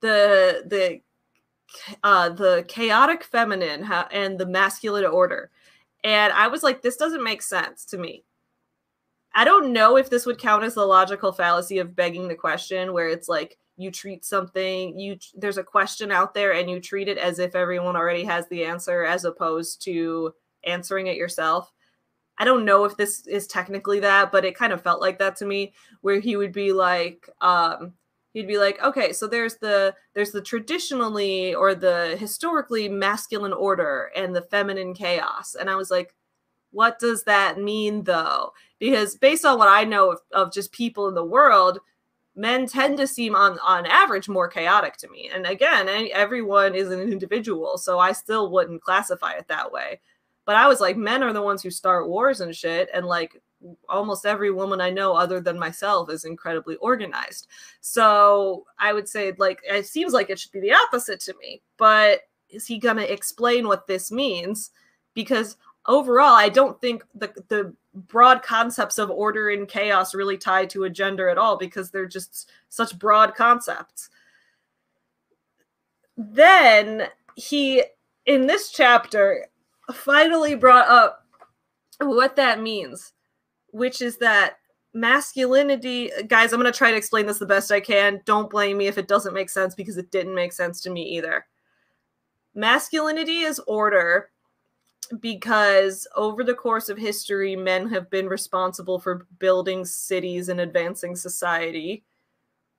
the the uh the chaotic feminine and the masculine order. And I was like, this doesn't make sense to me. I don't know if this would count as the logical fallacy of begging the question, where it's like you treat something you there's a question out there and you treat it as if everyone already has the answer as opposed to answering it yourself. I don't know if this is technically that but it kind of felt like that to me where he would be like um he'd be like okay so there's the there's the traditionally or the historically masculine order and the feminine chaos. And i was like what does that mean though because based on what i know of, of just people in the world men tend to seem on on average more chaotic to me. And again everyone is an individual so i still wouldn't classify it that way. But i was like men are the ones who start wars and shit and like almost every woman i know other than myself is incredibly organized. So i would say like it seems like it should be the opposite to me but is he going to explain what this means? Because overall i don't think the the broad concepts of order and chaos really tie to a gender at all because they're just such broad concepts. Then he, in this chapter, finally brought up what that means, which is that masculinity guys i'm going to try to explain this the best i can. Don't blame me if it doesn't make sense because it didn't make sense to me either. Masculinity is order because over the course of history, men have been responsible for building cities and advancing society,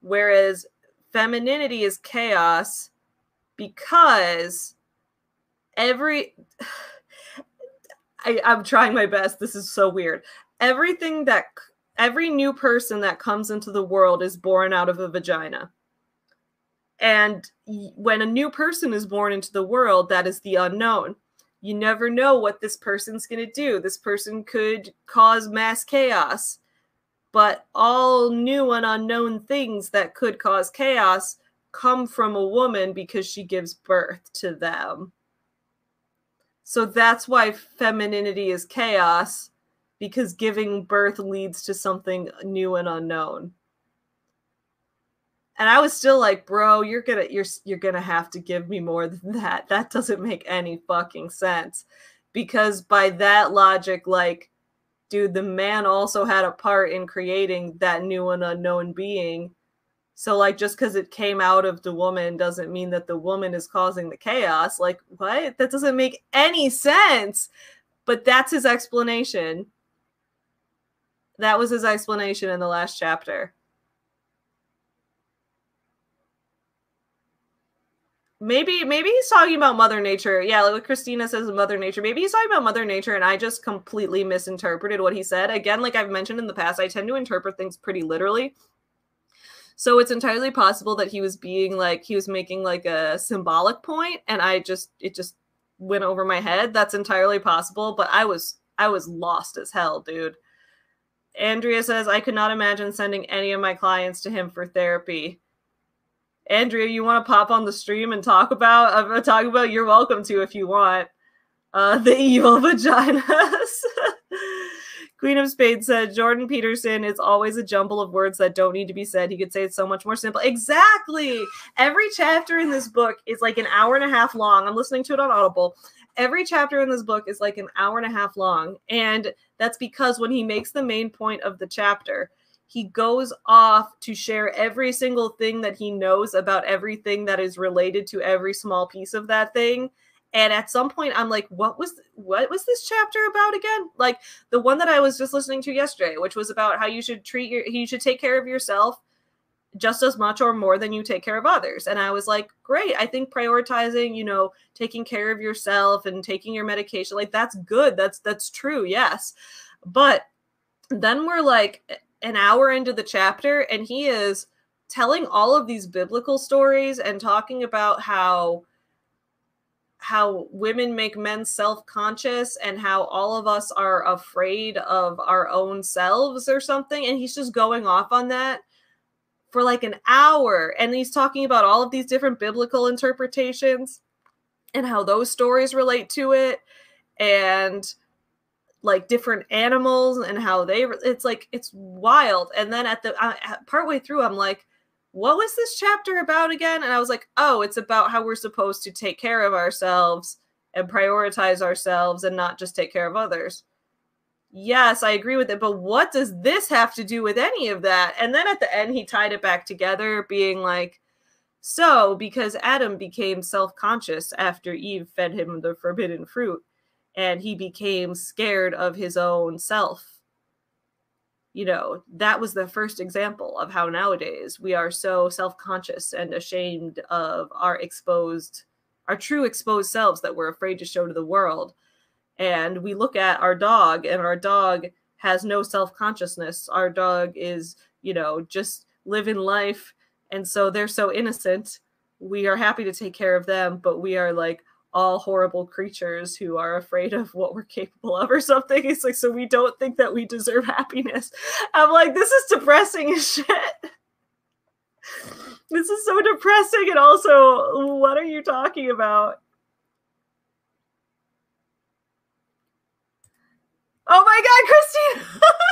whereas femininity is chaos because every. I, I'm trying my best. This is so weird. Everything that every new person that comes into the world is born out of a vagina. And when a new person is born into the world, that is the unknown you never know what this person's going to do. This person could cause mass chaos. But all new and unknown things that could cause chaos come from a woman because she gives birth to them. So that's why femininity is chaos because giving birth leads to something new and unknown and I was still like, bro, you're gonna you're you're gonna have to give me more than that. That doesn't make any fucking sense. Because by that logic, like, dude, the man also had a part in creating that new and unknown being. So, like, just because it came out of the woman doesn't mean that the woman is causing the chaos. Like, what? That doesn't make any sense. But that's his explanation. That was his explanation in the last chapter. Maybe maybe he's talking about mother nature. Yeah like christina says mother nature. Maybe he's talking about mother nature and i just completely misinterpreted what he said. Again like i've mentioned in the past i tend to interpret things pretty literally. So it's entirely possible that he was being like he was making like a symbolic point and i just it just went over my head. That's entirely possible but i was i was lost as hell dude. Andrea says i could not imagine sending any of my clients to him for therapy Andrea, you want to pop on the stream and talk about uh, talk about? You're welcome to if you want. Uh, the evil vaginas. Queen of Spades said Jordan Peterson is always a jumble of words that don't need to be said. He could say it so much more simple. Exactly. Every chapter in this book is like an hour and a half long. I'm listening to it on Audible. Every chapter in this book is like an hour and a half long. And that's because when he makes the main point of the chapter, he goes off to share every single thing that he knows about everything that is related to every small piece of that thing and at some point i'm like what was what was this chapter about again like the one that i was just listening to yesterday which was about how you should treat your you should take care of yourself just as much or more than you take care of others. And I was like, great. I think prioritizing, you know, taking care of yourself and taking your medication, like that's good. That's that's true. Yes. But then we're like an hour into the chapter and he is telling all of these biblical stories and talking about how how women make men self-conscious and how all of us are afraid of our own selves or something and he's just going off on that for like an hour and he's talking about all of these different biblical interpretations and how those stories relate to it and like different animals and how they it's like it's wild. And then at the uh, partway through i'm like what was this chapter about again? And i was like oh it's about how we're supposed to take care of ourselves and prioritize ourselves and not just take care of others. Yes i agree with it but what does this have to do with any of that? And then at the end he tied it back together being like so because adam became self-conscious after eve fed him the forbidden fruit and he became scared of his own self. You know, that was the first example of how nowadays we are so self conscious and ashamed of our exposed, our true exposed selves that we're afraid to show to the world. And we look at our dog, and our dog has no self consciousness. Our dog is, you know, just living life. And so they're so innocent. We are happy to take care of them, but we are like, all horrible creatures who are afraid of what we're capable of or something. It's like, so we don't think that we deserve happiness. I'm like, this is depressing as shit. This is so depressing. And also, what are you talking about? Oh my God, Christine!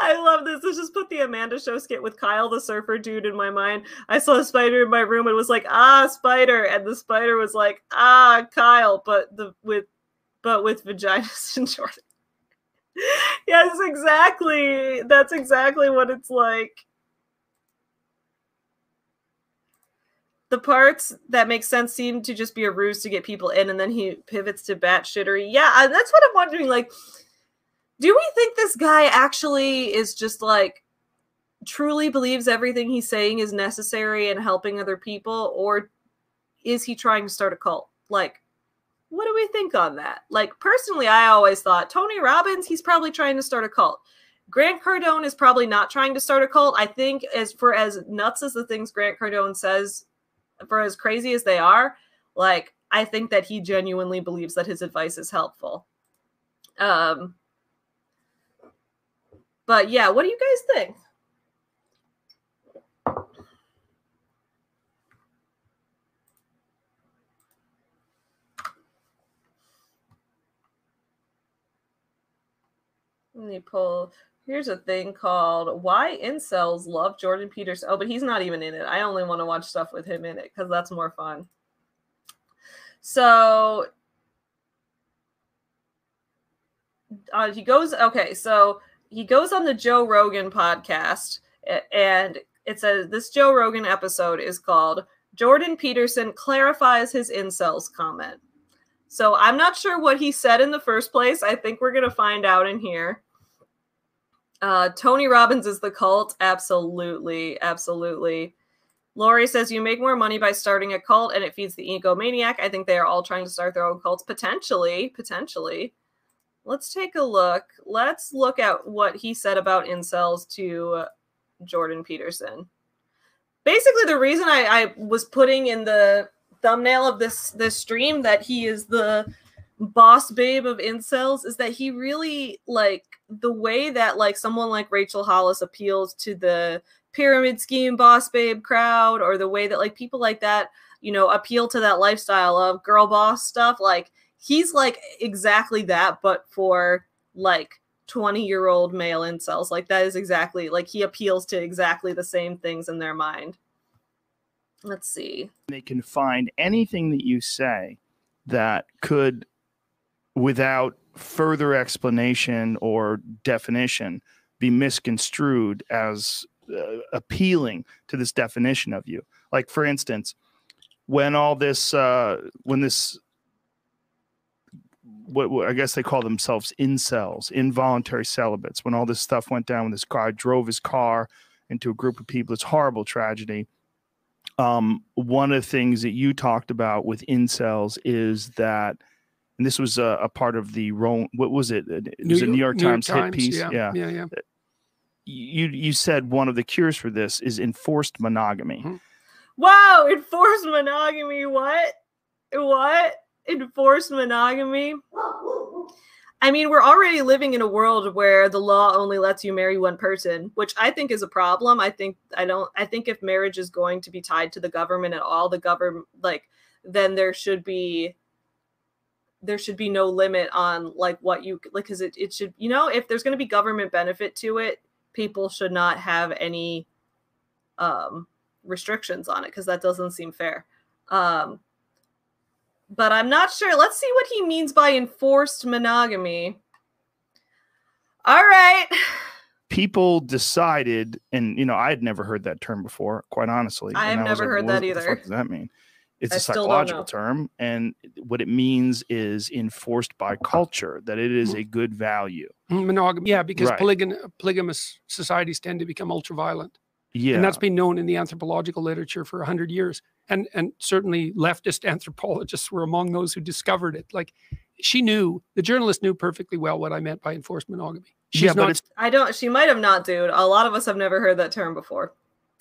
I love this. Let's just put the Amanda Show skit with Kyle the surfer dude in my mind. I saw a spider in my room and was like, ah, spider, and the spider was like, ah, Kyle, but the with but with vaginas and Jordan. yes, exactly. That's exactly what it's like. The parts that make sense seem to just be a ruse to get people in, and then he pivots to batshittery. Yeah, that's what I'm wondering. Like, do we think this guy actually is just like truly believes everything he's saying is necessary and helping other people or is he trying to start a cult? Like what do we think on that? Like personally i always thought tony robbins he's probably trying to start a cult. Grant cardone is probably not trying to start a cult. I think as for as nuts as the things grant cardone says for as crazy as they are like i think that he genuinely believes that his advice is helpful. Um but yeah, what do you guys think? Let me pull. Here's a thing called Why Incels Love Jordan Peterson. Oh, but he's not even in it. I only want to watch stuff with him in it because that's more fun. So uh, he goes, okay, so he goes on the Joe Rogan podcast and it says this Joe Rogan episode is called Jordan Peterson clarifies his incels comment. So I'm not sure what he said in the first place. I think we're to find out in here. Uh, Tony Robbins is the cult. Absolutely. Absolutely. Lori says you make more money by starting a cult and it feeds the egomaniac. I think they are all trying to start their own cults. Potentially. Potentially let's take a look. Let's look at what he said about incels to Jordan Peterson. Basically, the reason I, I was putting in the thumbnail of this this stream that he is the boss babe of incels is that he really like the way that like someone like Rachel Hollis appeals to the pyramid scheme boss babe crowd or the way that like people like that you know appeal to that lifestyle of girl boss stuff like he's like exactly that, but for like 20 year old male incels. Like that is exactly like he appeals to exactly the same things in their mind. Let's see. They can find anything that you say that could, without further explanation or definition, be misconstrued as uh, appealing to this definition of you. Like, for instance, when all this, uh, when this what, what, I guess they call themselves incels, involuntary celibates. When all this stuff went down, when this guy drove his car into a group of people. It's horrible tragedy. Um, one of the things that you talked about with incels is that, and this was a, a part of the Rome, what was it? It was New, a New York New Times York hit piece. Yeah, yeah, yeah. yeah. You you said one of the cures for this is enforced monogamy. Mm-hmm. Wow, enforced monogamy. What? What? Enforced monogamy? I mean, we're already living in a world where the law only lets you marry one person, which I think is a problem. I think I don't I think if marriage is going to be tied to the government at all, the government like then there should be there should be no limit on like what you like because it, it should you know if there's going to be government benefit to it people should not have any um restrictions on it because that doesn't seem fair um but I'm not sure. Let's see what he means by enforced monogamy. All right. People decided, and you know, I had never heard that term before, quite honestly. I have never like, heard that either. What does that mean? It's I a psychological term, and what it means is enforced by culture that it is a good value. Mm, monogamy, yeah, because right. polygam- polygamous societies tend to become ultra violent. Yeah, and that's been known in the anthropological literature for hundred years and and certainly leftist anthropologists were among those who discovered it. Like she knew, the journalist knew perfectly well what I meant by enforced monogamy. She's yeah, but I don't. She might have not, dude. A lot of us have never heard that term before.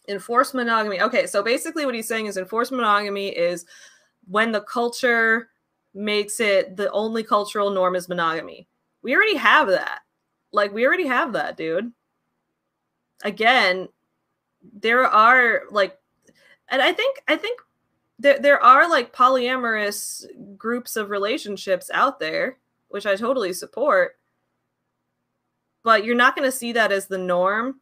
Enforced monogamy. Okay, so basically, what he's saying is enforced monogamy is when the culture makes it the only cultural norm is monogamy. We already have that. Like we already have that, dude. Again, there are like and I think I think there there are like polyamorous groups of relationships out there, which I totally support. But you're not going to see that as the norm.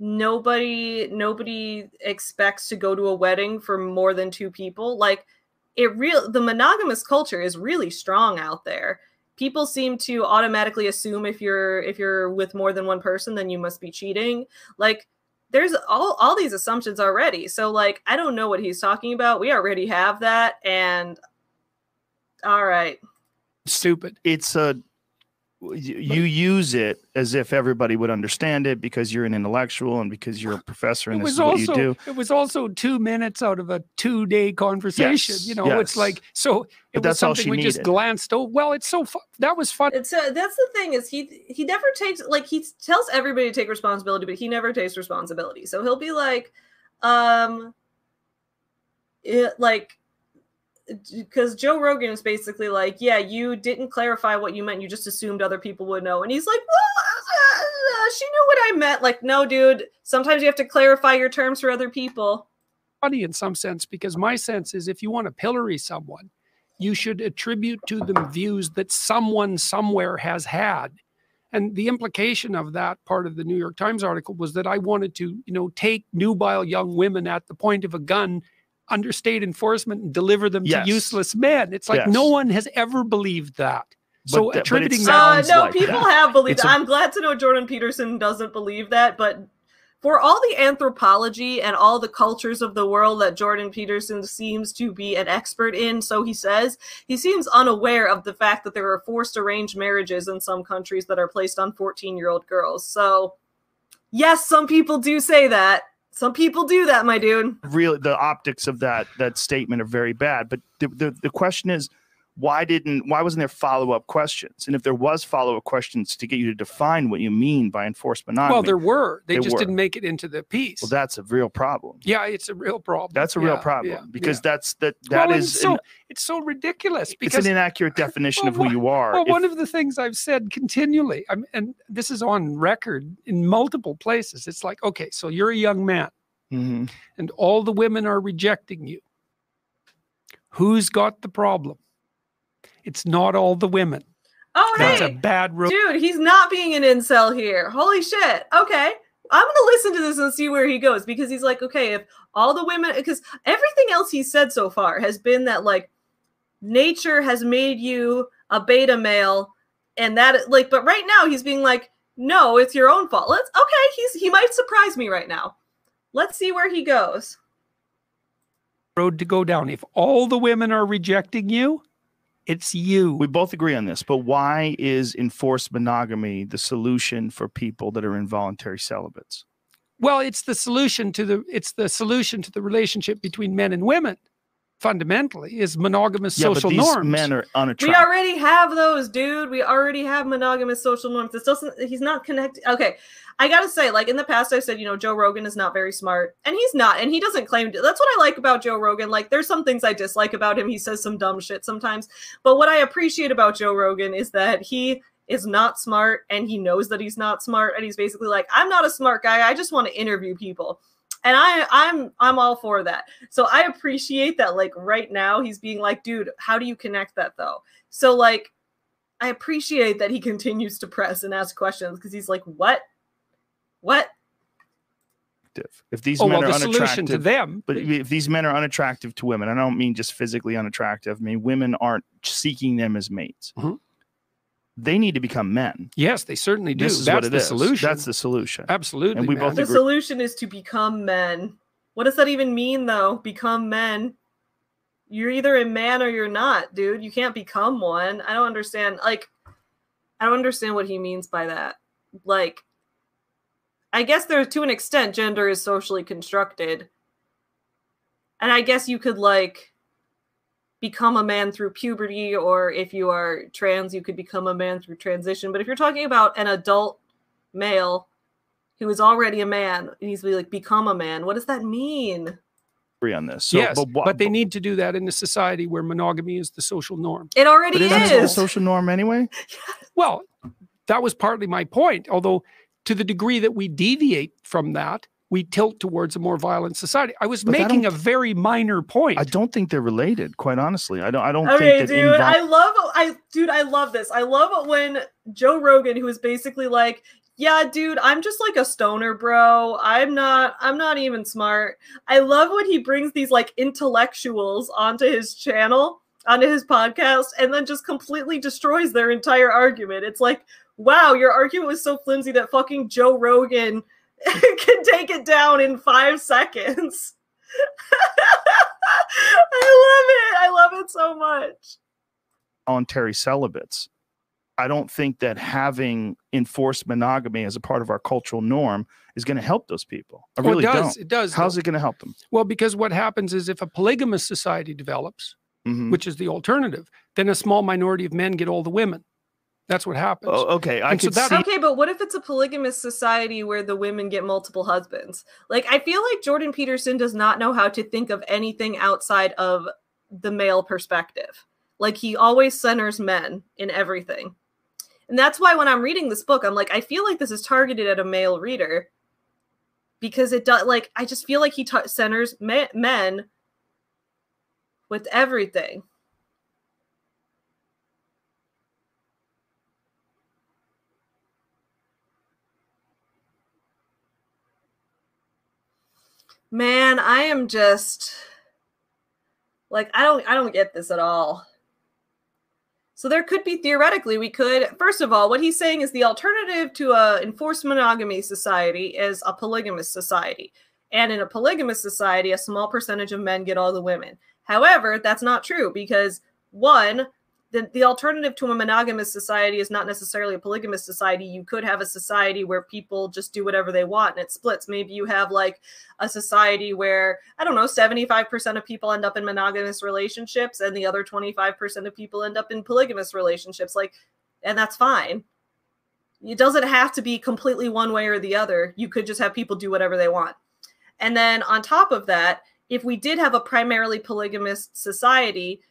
Nobody nobody expects to go to a wedding for more than two people. Like it real the monogamous culture is really strong out there. People seem to automatically assume if you're if you're with more than one person then you must be cheating. Like there's all all these assumptions already. So like I don't know what he's talking about. We already have that and all right. Stupid. It's a you use it as if everybody would understand it because you're an intellectual and because you're a professor and this is what also, you do. It was also two minutes out of a two day conversation. Yes, you know, yes. it's like so. It but was something we needed. just glanced over. Well, it's so fun. That was fun. It's uh, that's the thing is he he never takes like he tells everybody to take responsibility, but he never takes responsibility. So he'll be like, um, it, like because Joe Rogan is basically like, yeah, you didn't clarify what you meant. You just assumed other people would know. And he's like, well, uh, she knew what I meant. Like, no, dude, sometimes you have to clarify your terms for other people. Funny in some sense, because my sense is if you want to pillory someone, you should attribute to them views that someone somewhere has had. And the implication of that part of the New York Times article was that I wanted to, you know, take nubile young women at the point of a gun under state enforcement and deliver them yes. to useless men. It's like yes. no one has ever believed that. But so th- attributing that. Uh, no, like people that. have believed. i am glad to know Jordan Peterson doesn't believe that, but for all the anthropology and all the cultures of the world that Jordan Peterson seems to be an expert in, so he says, he seems unaware of the fact that there are forced arranged marriages in some countries that are placed on 14 year old girls. So, yes, some people do say that. Some people do that, my dude. Really, the optics of that that statement are very bad. But the, the, the question is, why didn't why wasn't there follow up questions? And if there was follow up questions to get you to define what you mean by enforced monogamy, well, there were. They just were. didn't make it into the piece. Well, that's a real problem. Yeah, it's a real problem. That's a yeah, real problem yeah, because yeah. that's that that well, is so an, it's so ridiculous. Because, it's an inaccurate definition well, of who you are. Well, if, one of the things I've said continually, I'm, and this is on record in multiple places. It's like, okay, so you're a young man mm-hmm. and all the women are rejecting you. Who's got the problem? It's not all the women. Oh, That's hey, a bad ro- dude. He's not being an incel here. Holy shit. Okay, I'm gonna listen to this and see where he goes because he's like, okay, if all the women, because everything else he said so far has been that like nature has made you a beta male, and that like, but right now he's being like, no, it's your own fault. Let's okay. He's he might surprise me right now. Let's see where he goes. Road to go down. If all the women are rejecting you, it's you. We both agree on this, but why is enforced monogamy the solution for people that are involuntary celibates? Well, it's the solution to the it's the solution to the relationship between men and women fundamentally is monogamous yeah, social but these norms. Men are unattractive. We already have those, dude. We already have monogamous social norms. This doesn't. He's not connected. Okay, I gotta say, like in the past, I've said, you know, Joe Rogan is not very smart, and he's not, and he doesn't claim to. That's what I like about Joe Rogan. Like, there's some things I dislike about him. He says some dumb shit sometimes, but what I appreciate about Joe Rogan is that he is not smart and he knows that he's not smart and he's basically like i'm not a smart guy i just want to interview people and I I'm I'm all for that. So I appreciate that like right now he's being like, dude, how do you connect that though? So like I appreciate that he continues to press and ask questions because he's like, what? What? If these oh, men well, are the unattractive to them, but if these men are unattractive to women, I don't mean just physically unattractive. I mean women aren't seeking them as mates. Mm-hmm they need to become men. Yes, they certainly do. This is That's what it the is. solution. That's the solution. Absolutely. And we man. both the solution is to become men. What does that even mean though? Become men. You're either a man or you're not, dude. You can't become one. I don't understand. Like, I don't understand what he means by that. Like, I guess there's to an extent gender is socially constructed. And I guess you could like become a man through puberty, or if you are trans, you could become a man through transition. But if you're talking about an adult male who is already a man, he needs to be like become a man. What does that mean? Agree on this. So, yes, but, but, they need to do that in a society where monogamy is the social norm. It already but is. the social norm anyway. well, that was partly my point. Although, to the degree that we deviate from that, we tilt towards a more violent society. I was but making a very minor point. I don't think they're related, quite honestly. I don't. I don't okay, think that. dude, invo- I love. I dude, I love this. I love when Joe Rogan, who is basically like, yeah, dude, I'm just like a stoner, bro. I'm not. I'm not even smart. I love when he brings these like intellectuals onto his channel, onto his podcast, and then just completely destroys their entire argument. It's like, wow, your argument was so flimsy that fucking Joe Rogan can take it down in five seconds. I love it. I love it so much. Voluntary celibates. I don't think that having enforced monogamy as a part of our cultural norm is going to help those people. I really well, it does. don't. It does. How's though. it going to help them? Well, because what happens is if a polygamous society develops, mm-hmm. which is the alternative, then a small minority of men get all the women. That's what happens. Oh, okay. I could so see- okay, but what if it's a polygamous society where the women get multiple husbands? Like, I feel like Jordan Peterson does not know how to think of anything outside of the male perspective. Like, he always centers men in everything. And that's why when I'm reading this book, I'm like, I feel like this is targeted at a male reader because it does, like, I just feel like he t- centers men with everything. Man, I am just like I don't I don't get this at all. So there could be theoretically we could first of all what he's saying is the alternative to a enforced monogamy society is a polygamous society. And in a polygamous society a small percentage of men get all the women. However, that's not true because one the, the alternative to a monogamous society is not necessarily a polygamous society. You could have a society where people just do whatever they want and it splits. Maybe you have like a society where, I don't know, 75% of people end up in monogamous relationships and the other 25% of people end up in polygamous relationships. Like, and that's fine. It doesn't have to be completely one way or the other. You could just have people do whatever they want. And then on top of that, if we did have a primarily polygamous society,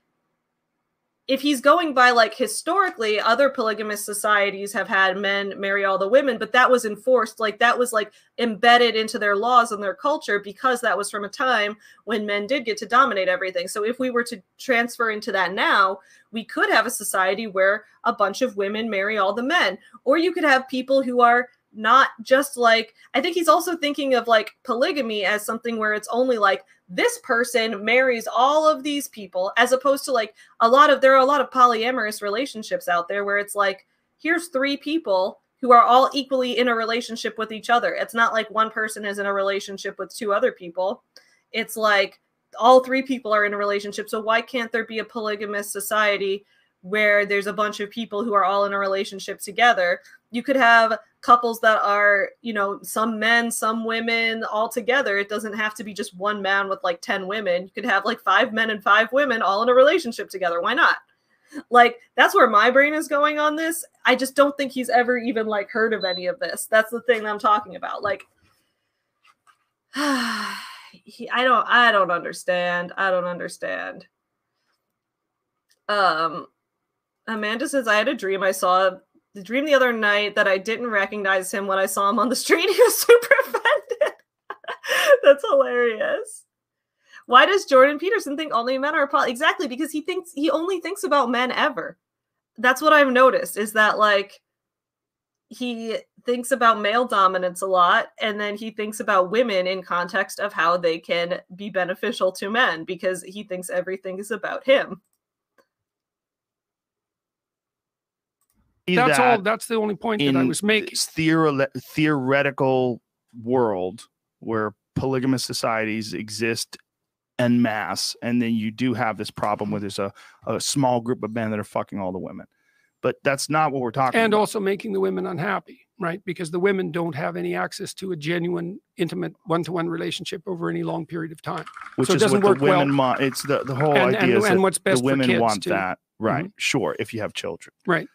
if he's going by like historically other polygamous societies have had men marry all the women but that was enforced like that was like embedded into their laws and their culture because that was from a time when men did get to dominate everything. So if we were to transfer into that now we could have a society where a bunch of women marry all the men or you could have people who are not just like I think he's also thinking of like polygamy as something where it's only like this person marries all of these people as opposed to like a lot of there are a lot of polyamorous relationships out there where it's like here's three people who are all equally in a relationship with each other. It's not like one person is in a relationship with two other people. It's like all three people are in a relationship. So why can't there be a polygamous society where there's a bunch of people who are all in a relationship together? You could have couples that are, you know, some men, some women all together. It doesn't have to be just one man with like 10 women. You could have like five men and five women all in a relationship together. Why not? Like that's where my brain is going on this. I just don't think he's ever even like heard of any of this. That's the thing I'm talking about. Like he, I don't I don't understand. I don't understand. Um Amanda says I had a dream I saw the dream the other night that I didn't recognize him when I saw him on the street. He was super offended. That's hilarious. Why does Jordan Peterson think only men are poly? Exactly because he thinks he only thinks about men ever. That's what I've noticed is that like he thinks about male dominance a lot and then he thinks about women in context of how they can be beneficial to men because he thinks everything is about him. That's that all. That's the only point that I was making. Theore- theoretical world where polygamous societies exist en masse, and then you do have this problem where there's a, a small group of men that are fucking all the women. But that's not what we're talking and about. also making the women unhappy, right? Because the women don't have any access to a genuine, intimate one-to-one relationship over any long period of time. Which so is it doesn't what work the women well. want. It's the, the whole And- idea and- is and what's best the women want too. that. Right. Mhm. Sure. If you have children. Right.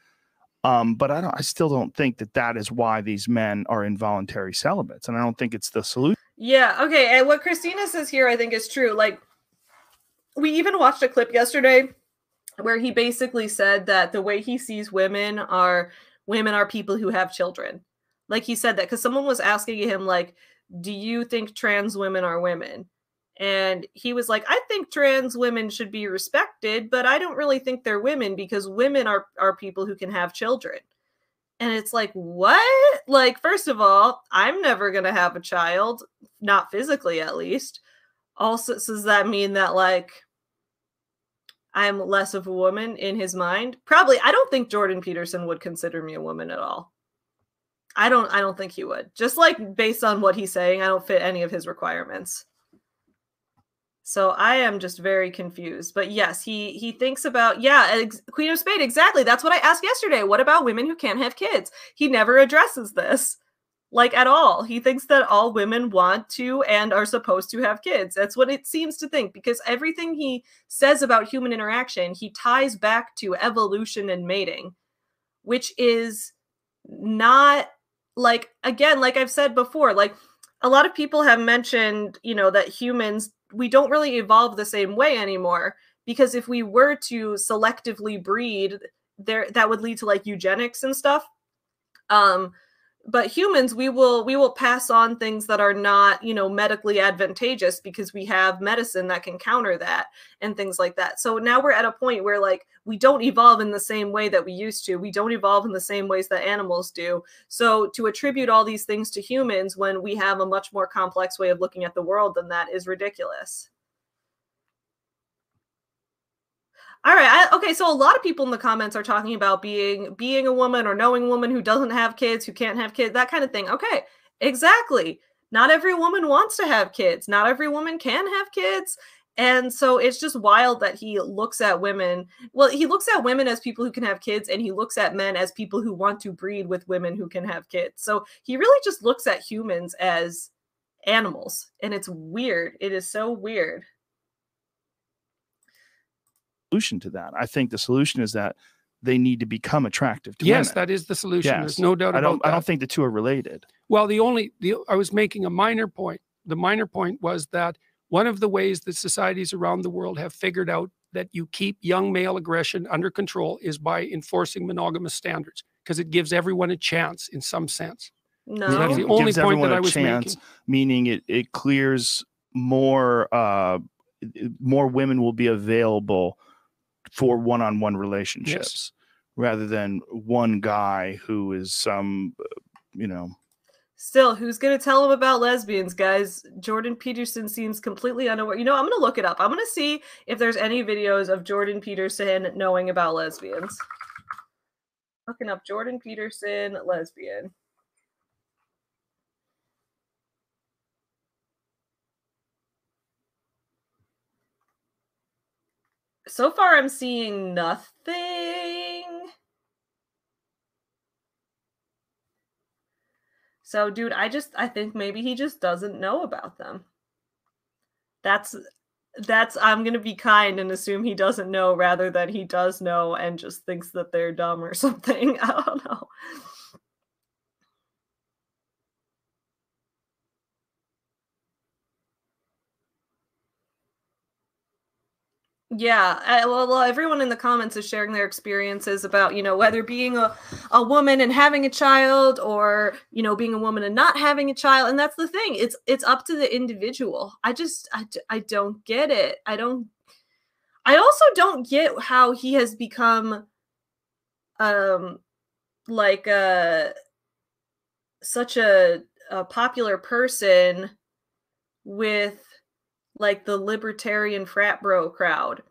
Um, but I don't. I still don't think that that is why these men are involuntary celibates, and I don't think it's the solution. Yeah, okay. And what Christina says here, I think, is true. Like, we even watched a clip yesterday where he basically said that the way he sees women are women are people who have children. Like, he said that because someone was asking him, like, do you think trans women are women? And he was like, I think trans women should be respected, but I don't really think they're women because women are, are people who can have children. And it's like, what? Like, first of all, I'm never going to have a child, not physically at least. Also, does that mean that, like, I'm less of a woman in his mind? Probably. I don't think Jordan Peterson would consider me a woman at all. I don't I don't think he would. Just like based on what he's saying, I don't fit any of his requirements. So I am just very confused. But yes, he he thinks about yeah, ex- Queen of Spade exactly. That's what I asked yesterday. What about women who can't have kids? He never addresses this like at all. He thinks that all women want to and are supposed to have kids. That's what it seems to think because everything he says about human interaction, he ties back to evolution and mating, which is not like again, like I've said before, like a lot of people have mentioned, you know, that humans we don't really evolve the same way anymore because if we were to selectively breed there that would lead to like eugenics and stuff. Um but humans we will we will pass on things that are not you know medically advantageous because we have medicine that can counter that and things like that. So now we're at a point where like we don't evolve in the same way that we used to. We don't evolve in the same ways that animals do. So to attribute all these things to humans when we have a much more complex way of looking at the world than that is ridiculous all right I, okay so a lot of people in the comments are talking about being being a woman or knowing woman who doesn't have kids who can't have kids that kind of thing. Okay exactly. Not every woman wants to have kids. Not every woman can have kids. And so it's just wild that he looks at women well he looks at women as people who can have kids and he looks at men as people who want to breed with women who can have kids. So he really just looks at humans as animals and it's weird. It is so weird Solution to that, I think the solution is that they need to become attractive to Yes, women. that is the solution. Yes. There's no doubt I don't. that. I don't think the two are related. Well, the only the I was making a minor point. The minor point was that one of the ways that societies around the world have figured out that you keep young male aggression under control is by enforcing monogamous standards because it gives everyone a chance in some sense. no So that's the It only gives point that everyone a I was chance, making. meaning it it clears more. Uh, more women will be available for one-on-one relationships rather than one guy who is some, uh, you know. Still, who's going to tell him about lesbians, guys? Jordan Peterson seems completely unaware. You know, I'm going to look it up. I'm going to see if there's any videos of Jordan Peterson knowing about lesbians. Looking up Jordan Peterson lesbian. So far, I'm seeing nothing. So, dude, I just I think maybe he just doesn't know about them. That's that's I'm gonna be kind and assume he doesn't know rather than he does know and just thinks that they're dumb or something. I don't know. Yeah, I, well, well, everyone in the comments is sharing their experiences about you know whether being a, a woman and having a child, or you know being a woman and not having a child, and that's the thing. It's it's up to the individual. I just I, I don't get it. I don't. I also don't get how he has become, um, like a uh, such a a popular person with like the libertarian frat bro crowd.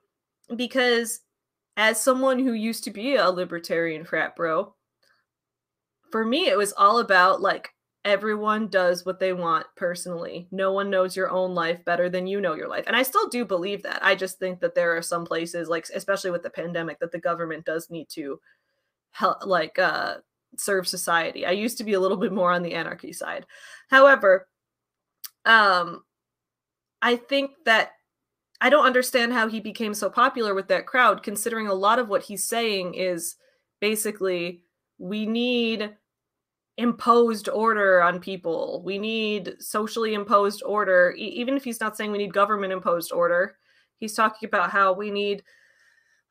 Because as someone who used to be a libertarian frat bro for me it was all about like everyone does what they want personally. No one knows your own life better than you know your life. And i still do believe that. I just think that there are some places like especially with the pandemic that the government does need to help like uh serve society. I used to be a little bit more on the anarchy side. However um I think that I don't understand how he became so popular with that crowd, considering a lot of what he's saying is basically we need imposed order on people. We need socially imposed order. E- even if he's not saying we need government imposed order, he's talking about how we need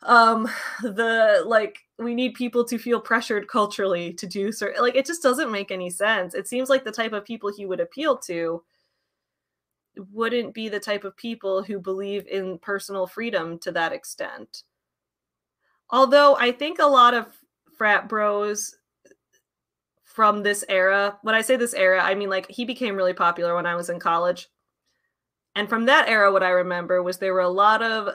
um the like we need people to feel pressured culturally to do certain like it just doesn't make any sense. It seems like the type of people he would appeal to wouldn't be the type of people who believe in personal freedom to that extent. Although I think a lot of frat bros from this era, when I say this era, I mean like he became really popular when I was in college. And from that era, what I remember was there were a lot of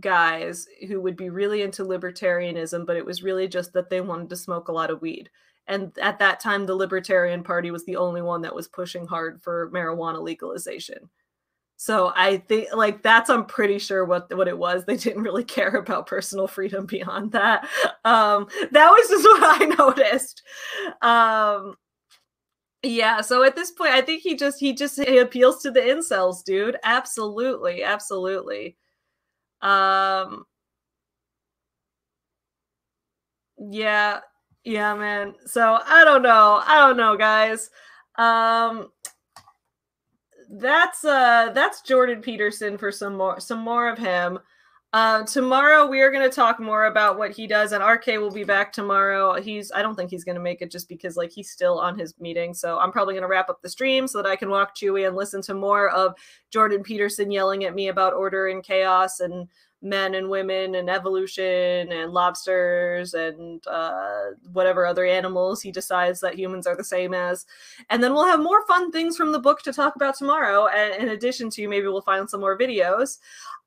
guys who would be really into libertarianism, but it was really just that they wanted to smoke a lot of weed and at that time the libertarian party was the only one that was pushing hard for marijuana legalization. So i think like that's i'm pretty sure what what it was. They didn't really care about personal freedom beyond that. Um that was just what i noticed. Um yeah so at this point i think he just he just he appeals to the incels dude. Absolutely absolutely. Um yeah yeah, man. So I don't know. I don't know, guys. Um that's uh that's Jordan Peterson for some more some more of him. Uh, tomorrow we are going to talk more about what he does, and RK will be back tomorrow. He's I don't think he's going to make it just because like he's still on his meeting, so I'm probably going to wrap up the stream so that I can walk Chewy and listen to more of Jordan Peterson yelling at me about order and chaos and men and women and evolution and lobsters and uh, whatever other animals he decides that humans are the same as. And then we'll have more fun things from the book to talk about tomorrow. And in addition to, maybe we'll find some more videos.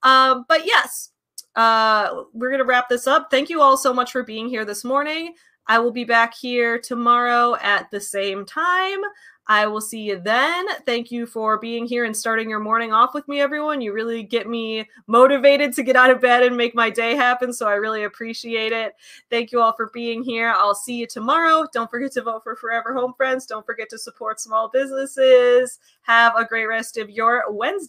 Um, but yes, uh, we're going to wrap this up. Thank you all so much for being here this morning. I will be back here tomorrow at the same time. I will see you then. Thank you for being here and starting your morning off with me, everyone. You really get me motivated to get out of bed and make my day happen. So I really appreciate it. Thank you all for being here. I'll see you tomorrow. Don't forget to vote for Forever Home Friends. Don't forget to support small businesses. Have a great rest of your Wednesday.